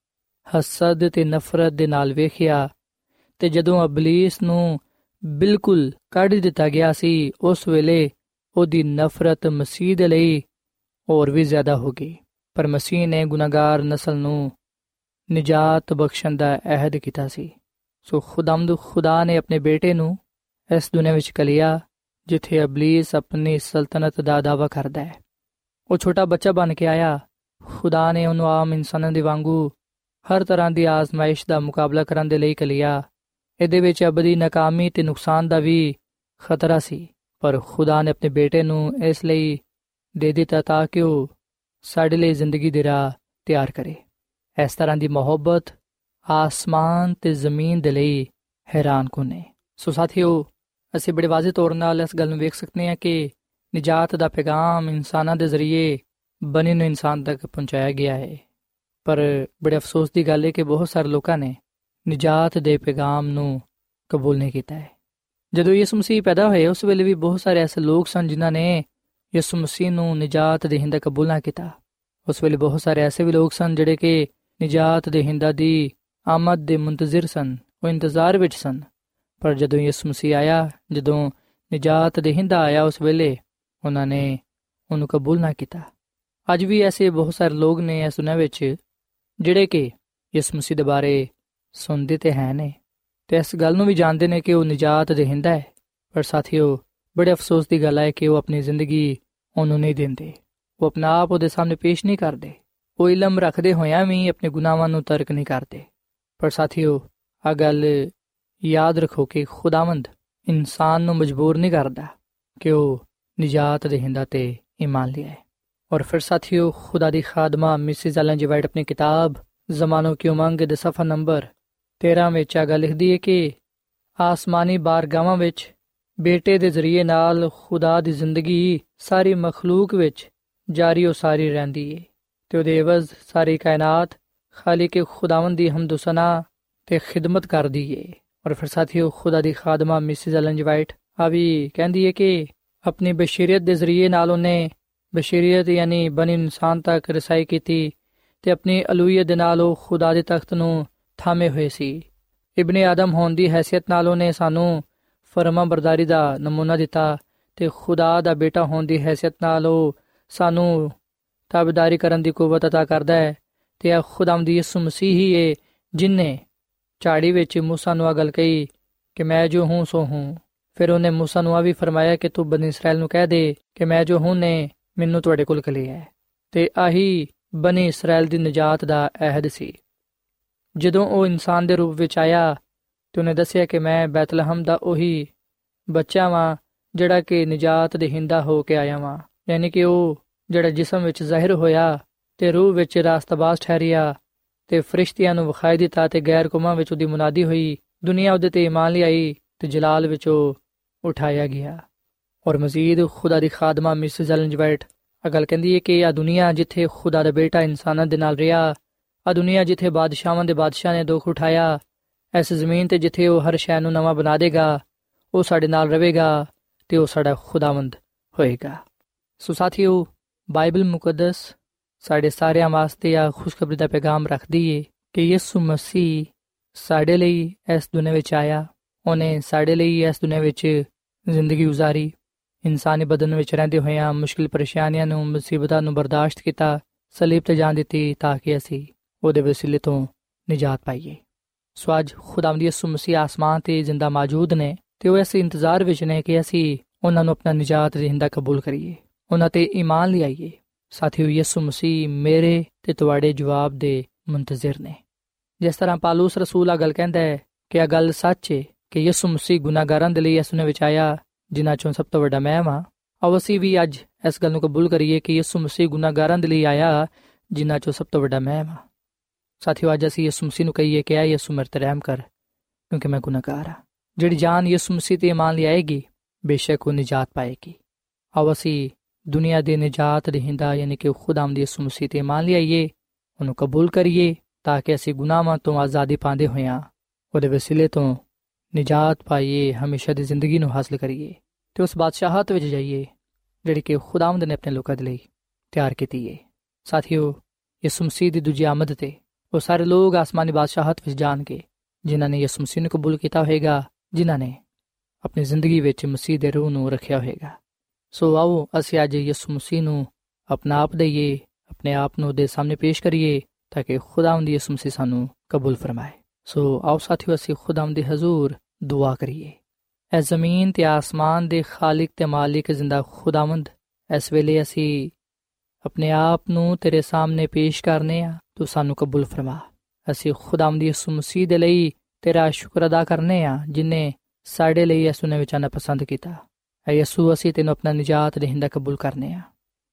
ਹਸਦ ਤੇ ਨਫ਼ਰਤ ਦੇ ਨਾਲ ਵੇਖਿਆ ਤੇ ਜਦੋਂ ਅਬਲੀਸ ਨੂੰ ਬਿਲਕੁਲ ਕੱਢ ਦਿੱਤਾ ਗਿਆ ਸੀ, ਉਸ ਵੇਲੇ ਉਹਦੀ ਨਫ਼ਰਤ ਮਸੀਹ ਦੇ ਲਈ ਹੋਰ ਵੀ ਜ਼ਿਆਦਾ ਹੋ ਗਈ। ਪਰ ਮਸੀਹ ਨੇ ਗੁਨਾਹਗਾਰ ਨਸਲ ਨੂੰ ਨਜਾਤ ਬਖਸ਼ਣ ਦਾ ਅਹਿਦ ਕੀਤਾ ਸੀ। ਸੋ ਖੁਦਾਮਦ ਖੁਦਾ ਨੇ ਆਪਣੇ ਬੇਟੇ ਨੂੰ ਇਸ ਦੁਨੀਆਂ ਵਿੱਚ ਕਲਿਆ ਜਿੱਥੇ ਅਬਲੀਸ ਆਪਣੀ ਸਲਤਨਤ ਦਾ ਦਾਵਾ ਕਰਦਾ ਹੈ। ਉਹ ਛੋਟਾ ਬੱਚਾ ਬਣ ਕੇ ਆਇਆ। ਖੁਦਾ ਨੇ ਉਹਨੂੰ ਆਮ ਇਨਸਾਨਾਂ ਦੇ ਵਾਂਗੂ ਹਰ ਤਰ੍ਹਾਂ ਦੀ ਆਜ਼ਮਾਇਸ਼ ਦਾ ਮੁਕਾਬਲਾ ਕਰਨ ਦੇ ਲਈ ਕਲਿਆ ਇਹਦੇ ਵਿੱਚ ਅਬਦੀ ਨਾਕਾਮੀ ਤੇ ਨੁਕਸਾਨ ਦਾ ਵੀ ਖਤਰਾ ਸੀ, ਪਰ ਖੁਦਾ ਨੇ ਆਪਣੇ ਬੇਟੇ ਨੂੰ ਇਸ ਲਈ ਦੇ ਦਿੱਤਾ ਤਾਂ ਕਿ ਉਹ ਸਾਡੇ ਲਈ ਜ਼ਿੰਦਗੀ ਦੀ ਰਾਹ ਤਿਆਰ ਕਰੇ। ਇਸ ਤਰ੍ਹਾਂ ਦੀ ਮੁਹੱਬਤ ਆਸਮਾਨ ਤੇ ਜ਼ਮੀਨ ਦੇ ਲਈ ਹੈਰਾਨ ਕੋਨੇ ਸੋ ਸਾਥੀਓ ਅਸੀਂ ਬੜੇ ਵਾਜ਼ਿਹ ਤੌਰ 'ਤੇ ਇਸ ਗੱਲ ਨੂੰ ਵੇਖ ਸਕਦੇ ਹਾਂ ਕਿ ਨਜਾਤ ਦਾ ਪੈਗਾਮ ਇਨਸਾਨਾਂ ਦੇ ਜ਼ਰੀਏ ਬਣੇ ਨੂੰ ਇਨਸਾਨ ਤੱਕ ਪਹੁੰਚਾਇਆ ਗਿਆ ਹੈ। ਪਰ ਬੜੇ ਅਫਸੋਸ ਦੀ ਗੱਲ ਹੈ ਕਿ ਬਹੁਤ ਸਾਰੇ ਲੋਕਾਂ ਨੇ ਨਜਾਤ ਦੇ ਪੈਗਾਮ ਨੂੰ ਕਬੂਲ ਨਹੀਂ ਕੀਤਾ ਹੈ। ਜਦੋਂ ਯਿਸੂ ਮਸੀਹ ਪੈਦਾ ਹੋਏ, ਉਸ ਵੇਲੇ ਵੀ ਬਹੁਤ ਸਾਰੇ ਐਸੇ ਲੋਕ ਸਨ ਜਿਨ੍ਹਾਂ ਨੇ ਯਿਸੂ ਮਸੀਹ ਨੂੰ ਨਜਾਤ ਦੇ ਹਿੰਦਾ ਕਬੂਲ ਨਾ ਕੀਤਾ। ਉਸ ਵੇਲੇ ਬਹੁਤ ਸਾਰੇ ਐਸੇ ਵੀ ਲੋਕ ਸਨ ਜਿਹੜੇ ਕਿ ਨਜਾਤ ਦੇ ਹਿੰਦਾ ਦੀ ਆਮਦ ਦੇ ਮੁੰਤਜ਼ਰ ਸਨ, ਉਹ ਇੰਤਜ਼ਾਰ ਵਿੱਚ ਸਨ। ਪਰ ਜਦੋਂ ਯਿਸੂ ਮਸੀਹ ਆਇਆ, ਜਦੋਂ ਨਜਾਤ ਦੇ ਹਿੰਦਾ ਆਇਆ ਉਸ ਵੇਲੇ, ਉਹਨਾਂ ਨੇ ਉਹਨੂੰ ਕਬੂਲ ਨਾ ਕੀਤਾ। ਅੱਜ ਵੀ ਐਸੇ ਬਹੁਤ ਸਾਰੇ ਲੋਕ ਨੇ ਇਸ ਦੁਨੀਆਂ ਵਿੱਚ, ਜਿਹੜੇ ਕਿ ਯਿਸੂ ਮਸੀਹ ਦੇ ਬਾਰੇ ਸੁਣਦੇ ਤੇ ਹੈ ਨੇ ਤੇ ਇਸ ਗੱਲ ਨੂੰ ਵੀ ਜਾਣਦੇ ਨੇ ਕਿ ਉਹ ਨਜਾਤ ਦੇਹਿੰਦਾ ਹੈ। ਪਰ ਸਾਥੀਓ, ਬੜੇ ਅਫਸੋਸ ਦੀ ਗੱਲ ਹੈ ਕਿ ਉਹ ਆਪਣੀ ਜ਼ਿੰਦਗੀ ਉਹਨੂੰ ਨਹੀਂ ਦਿੰਦੇ। ਉਹ ਆਪਣਾ ਆਪ ਉਹਦੇ ਸਾਹਮਣੇ ਪੇਸ਼ ਨਹੀਂ ਕਰਦੇ। ਉਹ ਇਲਮ ਰੱਖਦੇ ਹੋਇਆਂ ਵੀ ਆਪਣੇ ਗੁਨਾਹਾਂ ਨੂੰ ਤਰਕ ਨਹੀਂ ਕਰਦੇ। ਪਰ ਸਾਥੀਓ ਆ ਗੱਲ ਯਾਦ ਰੱਖੋ ਕਿ ਖੁਦਾਵੰਦ ਇਨਸਾਨ ਨੂੰ ਮਜਬੂਰ ਨਹੀਂ ਕਰਦਾ ਕਿ ਉਹ ਨਜਾਤ ਦੇਹਿੰਦਾ ਤੇ ਈਮਾਨ ਲਿਆਏ। ਔਰ ਫਿਰ ਸਾਥੀਓ, ਖੁਦਾ ਦੀ ਖਾਦਮਾ ਮਿਸਿਸ ਐਲਨ ਜੀ ਵਾਈਟ ਆਪਣੀ ਕਿਤਾਬ ਜ਼ਮਾਨੋ ਕੀ ਉਮੰਗ ਦੇ ਸਫਾ ਨੰਬਰ 13 ਵਿੱਚ ਆ ਗੱਲ ਲਿਖਦੀ ਹੈ ਕਿ ਆਸਮਾਨੀ ਬਾਰਗਾਵਾਂ ਵਿੱਚ ਬੇਟੇ ਦੇ ਜ਼ਰੀਏ ਨਾਲ ਖੁਦਾ ਦੀ ਜ਼ਿੰਦਗੀ ਸਾਰੀ ਮਖਲੂਕ ਵਿੱਚ ਜਾਰੀ ਉਹ ਸਾਰੀ ਰਹਿੰਦੀ ਹੈ ਤੇ ਉਹਦੇ ਇਵਜ਼ ਸਾਰੀ ਕਾਇਨਾਤ ਖਾਲਿਕ ਖੁਦਾਵੰਦ ਦੀ ਹਮਦ ਸਨਾ ਤੇ ਖਿਦਮਤ ਕਰਦੀ ਹੈ ਔਰ ਫਿਰ ਸਾਥੀਓ ਖੁਦਾ ਦੀ ਖਾਦਮਾ ਮਿਸਿਸ ਐਲਨ ਜਵਾਈਟ ਆ ਵੀ ਕਹਿੰਦੀ ਹੈ ਕਿ ਆਪਣੀ ਬਸ਼ਰੀਅਤ ਦੇ ਜ਼ਰੀਏ ਨਾਲ ਉਹਨੇ ਬਸ਼ਰੀਅਤ ਯਾਨੀ ਬਨ ਇਨਸਾਨ ਤੱਕ ਰਸਾਈ ਕੀਤੀ ਤੇ ਆਪਣੀ ਅਲੂਹੀਅਤ ਦੇ ਨਾਲ ਉਹ ਖੁਦਾ ਦੇ ਤਖਤ ਨੂੰ ਥਾਮੇ ਹੋਏ ਸੀ ਇਬਨ ਆਦਮ ਹੋਣ ਦੀ ਹیثیت ਨਾਲ ਉਹਨੇ ਸਾਨੂੰ ਫਰਮਾ ਬਰਦਾਰੀ ਦਾ ਨਮੂਨਾ ਦਿੱਤਾ ਤੇ ਖੁਦਾ ਦਾ ਬੇਟਾ ਹੋਣ ਦੀ ਹیثیت ਨਾਲ ਉਹ ਸਾਨੂੰ ਤਾਬਦਾਰੀ ਕਰਨ ਦੀ ਕੂਵਤ عطا ਕਰਦਾ ਹੈ ਤੇ ਇਹ ਖੁਦਾਮ ਦੀ ਯਿਸੂ ਮਸੀਹ ਹੀ ਹੈ ਜਿਨਨੇ ਝਾੜੀ ਵਿੱਚ موسی ਨੂੰ ਆ ਗੱਲ ਕਹੀ ਕਿ ਮੈਂ ਜੋ ਹੂੰ ਸੋ ਹੂੰ ਫਿਰ ਉਹਨੇ موسی ਨੂੰ ਆ ਵੀ ਫਰਮਾਇਆ ਕਿ ਤੂੰ ਬਨੀ ਇਸਰਾਇਲ ਨੂੰ ਕਹਿ ਦੇ ਕਿ ਮੈਂ ਜੋ ਹੂੰ ਨੇ ਮੈਨੂੰ ਤੁਹਾਡੇ ਕੋਲ ਕਲਿਆ ਹੈ ਤੇ ਆਹੀ ਬਨੀ ਇਸਰਾਇਲ ਦੀ ਨਜਾਤ ਦਾ ਅਹਿਦ ਸੀ ਜਦੋਂ ਉਹ ਇਨਸਾਨ ਦੇ ਰੂਪ ਵਿੱਚ ਆਇਆ ਤੇ ਉਹਨੇ ਦੱਸਿਆ ਕਿ ਮੈਂ ਬੈਤਲਹਮ ਦਾ ਉਹੀ ਬੱਚਾ ਵਾਂ ਜਿਹੜਾ ਕਿ ਨਜਾਤ ਦੇ ਹਿੰਦਾ ਹੋ ਕੇ ਆਇਆ ਵਾਂ ਯਾਨੀ ਕਿ ਉਹ ਜਿਹੜਾ ਜਿਸਮ ਵਿੱਚ ਜ਼ਾਹਿਰ ਹੋਇਆ ਤੇ ਰੂਹ ਵਿੱਚ ਰਾਸਤਬਾਜ਼ ਠਹਿਰਿਆ ਤੇ ਫਰਿਸ਼ਤਿਆਂ ਨੂੰ ਵਿਖਾਈ ਦਿੱਤਾ ਤੇ ਗੈਰ ਕੌਮਾਂ ਵਿੱਚ ਉਹਦੀ ਮੁਨਾਦੀ ਹੋਈ। ਦੁਨੀਆ ਉਹਦੇ ਤੇ ਇਮਾਨ ਲਿਆਈ ਤੇ ਜਲਾਲ ਵਿੱਚ ਉਹ ਉਠਾਇਆ ਗਿਆ। ਔਰ ਮਜ਼ੀਦ ਖੁਦਾ ਦੀ ਖਾਦਮਾ ਮਿਸਿਸ ਐਲਨ ਜਵਾਈਟ ਅਗਲ ਕਹਿੰਦੀ ਹੈ ਕਿ ਇਹ ਦੁਨੀਆ ਜਿੱਥੇ ਖੁਦਾ ਦਾ ਬੇਟਾ ਇਨਸਾਨਾਂ ਦੇ ਨਾਲ ਰਿਹਾ ਆ ਦੁਨੀਆ ਜਿੱਥੇ ਬਾਦਸ਼ਾਹਾਂ ਦੇ ਬਾਦਸ਼ਾਹ ਨੇ ਦੁੱਖ ਉਠਾਇਆ, ਇਸ ਜ਼ਮੀਨ ਤੇ ਜਿੱਥੇ ਉਹ ਹਰ ਸ਼ੈ ਨੂੰ ਨਵਾਂ ਬਣਾ ਦੇਗਾ, ਉਹ ਸਾਡੇ ਨਾਲ ਰਹੇਗਾ ਤੇ ਉਹ ਸਾਡਾ ਖੁਦਾਵੰਦ ਹੋਏਗਾ। ਸੋ ਸਾਥੀਓ, ਬਾਈਬਲ ਮੁਕੱਦਸ ਸਾਡੇ ਸਾਰਿਆਂ ਵਾਸਤੇ ਆ ਖੁਸ਼ਖਬਰੀ ਦਾ ਪੈਗਾਮ ਰੱਖਦੀ ਏ ਕਿ ਯਿਸੂ ਮਸੀਹ ਸਾਡੇ ਲਈ ਇਸ ਦੁਨੀਆਂ ਵਿੱਚ ਆਇਆ ਉਹਨੇ ਸਾਡੇ ਲਈ ਇਸ ਦੁਨੀਆਂ ਵਿੱਚ ਜ਼ਿੰਦਗੀ گزارੀ ਇਨਸਾਨੀ ਬਦਨ ਵਿੱਚ ਰਹਿੰਦੇ ਹੋਇਆਂ ਮੁਸ਼ਕਿਲ ਪਰੇਸ਼ਾਨੀਆਂ ਨੂੰ ਮੁਸੀਬਤਾਂ ਨੂੰ ਬਰਦਾਸ਼ਤ ਕੀਤਾ ਸਲੀਬ ਤੇ ਜਾਨ ਦਿੱਤੀ ਤਾਂ ਕਿ ਅਸੀਂ ਉਹਦੇ ਵਸੀਲੇ ਤੋਂ ਨਿਜਾਤ ਪਾਈਏ ਸੋ ਅੱਜ ਖੁਦਾਵੰਦ ਯਿਸੂ ਮਸੀਹ ਆਸਮਾਨ ਤੇ ਜ਼ਿੰਦਾ ਮੌਜੂਦ ਨੇ ਤੇ ਉਹ ਐਸੇ ਇੰਤਜ਼ਾਰ ਵਿੱਚ ਨੇ ਕਿ ਅਸੀਂ ਉਹਨਾਂ ਨੂੰ ਆਪਣਾ ਨਿਜਾਤ ਰਹਿੰਦਾ ਕਬੂਲ ਕਰੀਏ ਉਹਨਾਂ ਤੇ ਈਮਾਨ ਲਿਆਈਏ ਸਾਥੀਓ, ਯਿਸੂ ਮਸੀਹ ਮੇਰੇ ਤੇ ਤੁਹਾਡੇ ਜਵਾਬ ਦੇ ਮੁੰਤਜ਼ਰ ਨੇ। ਜਿਸ ਤਰ੍ਹਾਂ ਪਾਲੂਸ ਰਸੂਲ ਆ ਗੱਲ ਕਹਿੰਦਾ ਹੈ ਕਿ ਇਹ ਗੱਲ ਸੱਚ ਹੈ ਕਿ ਯਿਸੂ ਮਸੀਹ ਗੁਨਾਹਗਾਰਾਂ ਦੇ ਲਈ ਇਸ ਨੇ ਵਿਚਾਇਆ ਜਿਨ੍ਹਾਂ ਚੋਂ ਸਭ ਤੋਂ ਵੱਡਾ ਮੈਂ ਹਾਂ ਆਓ ਅਸੀਂ ਵੀ ਅੱਜ ਇਸ ਗੱਲ ਨੂੰ ਕਬੂਲ ਕਰੀਏ ਕਿ ਯਿਸੂ ਮਸੀਹ ਗੁਨਾਹਗਾਰਾਂ ਦੇ ਲਈ ਆਇਆ, ਜਿਨ੍ਹਾਂ ਚੋਂ ਸਭ ਤੋਂ ਵੱਡਾ ਮੈਂ ਹਾਂ ਸਾਥੀਓ, ਅੱਜ ਅਸੀਂ ਯਿਸੂ ਮਸੀਹ ਨੂੰ ਕਹੀਏ ਕਿ ਐ ਯਿਸੂ ਮੇਰੇ ਤੇ ਰਹਿਮ ਕਰ, ਕਿਉਂਕਿ ਮੈਂ ਗੁਨਾਹਗਾਰ ਹਾਂ। ਜਿਹੜੀ ਜਾਨ ਯਿਸੂ ਮਸੀਹ ਤੇ ਇਮਾਨ ਲਿਆਏਗੀ ਬੇਸ਼ੱਕ ਉਹ ਨਿਜਾਤ ਪਾਏਗੀ। ਆਓ ਅਸੀਂ ਦੁਨੀਆ ਦੇ ਨਿਜਾਤ ਰਹਿੰਦਾ ਯਾਨੀ ਕਿ ਖੁਦਾਮ ਦੀ ਯਿਸੂ ਮਸੀਹ ਤੇ ਇਮਾਨ ਲਿਆਈਏ, ਉਹਨੂੰ ਕਬੂਲ ਕਰੀਏ, ਤਾਂ ਕਿ ਅਸੀਂ ਗੁਨਾਹਾਂ ਤੋਂ ਆਜ਼ਾਦੀ ਪਾਉਂਦੇ ਹੋਈਆਂ ਉਹਦੇ ਵਸੀਲੇ ਤੋਂ ਨਿਜਾਤ ਪਾਈਏ, ਹਮੇਸ਼ਾ ਦੀ ਜ਼ਿੰਦਗੀ ਨੂੰ ਹਾਸਲ ਕਰੀਏ ਤੇ ਉਸ ਬਾਦਸ਼ਾਹਤ ਵਿੱਚ ਜਾਈਏ, ਜਿਹੜੀ ਕਿ ਖੁਦਾਵੰਦ ਨੇ ਆਪਣੇ ਲੋਕਾਂ ਦੇ ਲਈ ਤਿਆਰ ਕੀਤੀ ਹੈ ਸਾਥੀਓ, ਯਿਸੂ ਮਸੀਹ ਦੀ ਦੂਜੀ ਆਮਦ ਤੇ ਉਹ ਸਾਰੇ ਲੋਕ ਆਸਮਾਨੀ ਬਾਦਸ਼ਾਹਤ ਵਿੱਚ ਜਾਣਗੇ, ਜਿਨ੍ਹਾਂ ਨੇ ਯਿਸੂ ਮਸੀਹ ਨੂੰ ਕਬੂਲ ਕੀਤਾ ਹੋਵੇਗਾ ਜਿਨ੍ਹਾਂ ਨੇ ਆਪਣੀ ਜ਼ਿੰਦਗੀ ਵਿੱਚ ਮਸੀਹ ਦੇ ਰੂਹ ਨੂੰ ਰੱਖਿਆ ਹੋਵੇਗਾ ਸੋ ਆਓ ਅਸੀਂ ਅੱਜ ਯਿਸੂ ਮਸੀਹ ਨੂੰ ਆਪਣਾ ਆਪ ਦਈਏ, ਆਪਣੇ ਆਪ ਨੂੰ ਦੇ ਸਾਹਮਣੇ ਪੇਸ਼ ਕਰੀਏ ਤਾਂ ਕਿ ਖੁਦਾਵੰਦ ਯਿਸੂ ਮਸੀਹ ਸਾਨੂੰ ਕਬੂਲ ਫਰਮਾਏ। ਸੋ ਆਓ ਸਾਥੀਓ, ਅਸੀਂ ਖੁਦਾਵੰਦ ਦੇ ਹਜ਼ੂਰ ਦੁਆ ਕਰੀਏ। ਐ ਜ਼ਮੀਨ ਤੇ ਆਸਮਾਨ ਦੇ ਖਾਲਕ ਤੇ ਮਾਲਿਕ ਜ਼ਿੰਦਾ ਖੁਦਾਵੰਦ, ਇਸ ਵੇਲੇ ਅਸੀਂ ਆਪਣੇ ਆਪ ਨੂੰ ਤੇਰੇ ਸਾਹਮਣੇ ਪੇਸ਼ ਕਰਨੇ ਆ, ਤੂੰ ਸਾਨੂੰ ਕਬੂਲ ਫਰਮਾ। ਅਸੀਂ ਖੁਦਾਵੰਦ ਯਿਸੂ ਮਸੀਹ ਦੇ ਲਈ ਤੇਰਾ ਸ਼ੁਕਰ ਅਦਾ ਕਰਨੇ ਆ, ਜਿਨੇ ਸਾਡੇ ਲਈ ਯਿਸੂ ਨੇ ਵਿਚਾਰਨਾ ਪਸੰਦ ਕੀਤਾ। ਐ ਯਿਸੂ, ਅਸੀਂ ਤੈਨੂੰ ਆਪਣਾ ਨਜਾਤ ਦੇਹਿੰਦਾ ਕਬੂਲ ਕਰਨੇ ਆ।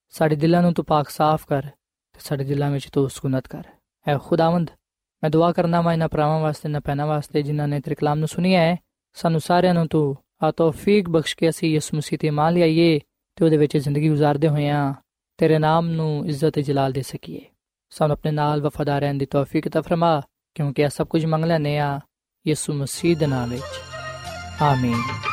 ਸਾਡੇ ਦਿਲਾਂ ਨੂੰ ਤੂੰ ਪਾਕ ਸਾਫ਼ ਕਰ ਤੇ ਸਾਡੇ ਦਿਲਾਂ ਵਿੱਚ ਤੂੰ ਸਕੂਨਤ ਕਰ। ਐ ਖੁਦਾਵੰਦ, ਮੈਂ ਦੁਆ ਕਰਨਾ ਮੈਂ ਇਹਨਾਂ ਪਰਾਵਾਂ ਵਾਸਤੇ ਨਾ ਪੈਣਾ ਵਾਸਤੇ ਜਿਨ੍ਹਾਂ ਨੇ ਤੇਰੇ ਕਲਾਮ ਨੂੰ ਸੁਣਿਆ ਹੈ। ਸਾਨੂੰ ਸਾਰਿਆਂ ਨੂੰ ਤੂੰ ਆ ਤੌਫੀਕ ਬਖਸ਼ ਕੇ ਅਸੀਂ ਇਸ ਮੁਸੀਬਤ ਤੇ ਮਾਲ ਲਈਏ ਤੇ ਉਹਦੇ ਵਿੱਚ ਜ਼ਿੰਦਗੀ گزارਦੇ ਹੋਇਆਂ ਤੇਰੇ ਨਾਮ ਨੂੰ ਇੱਜ਼ਤ ਤੇ ਜਲਾਲ ਦੇ ਸਕੀਏ। ਸਾਨੂੰ ਆਪਣੇ ਨਾਲ ਵਫਾਦਾਰ ਰਹਿਣ ਦੀ ਤੌਫੀਕ عطا ਫਰਮਾ, ਕਿਉਂਕਿ ਇਹ ਸਭ ਕੁਝ ਮੰਗਲਾ ਨੇ ਆ ਯਿਸੂ ਮਸੀਹ ਦੇ ਨਾਮ ਵਿੱਚ। ਆਮੀਨ।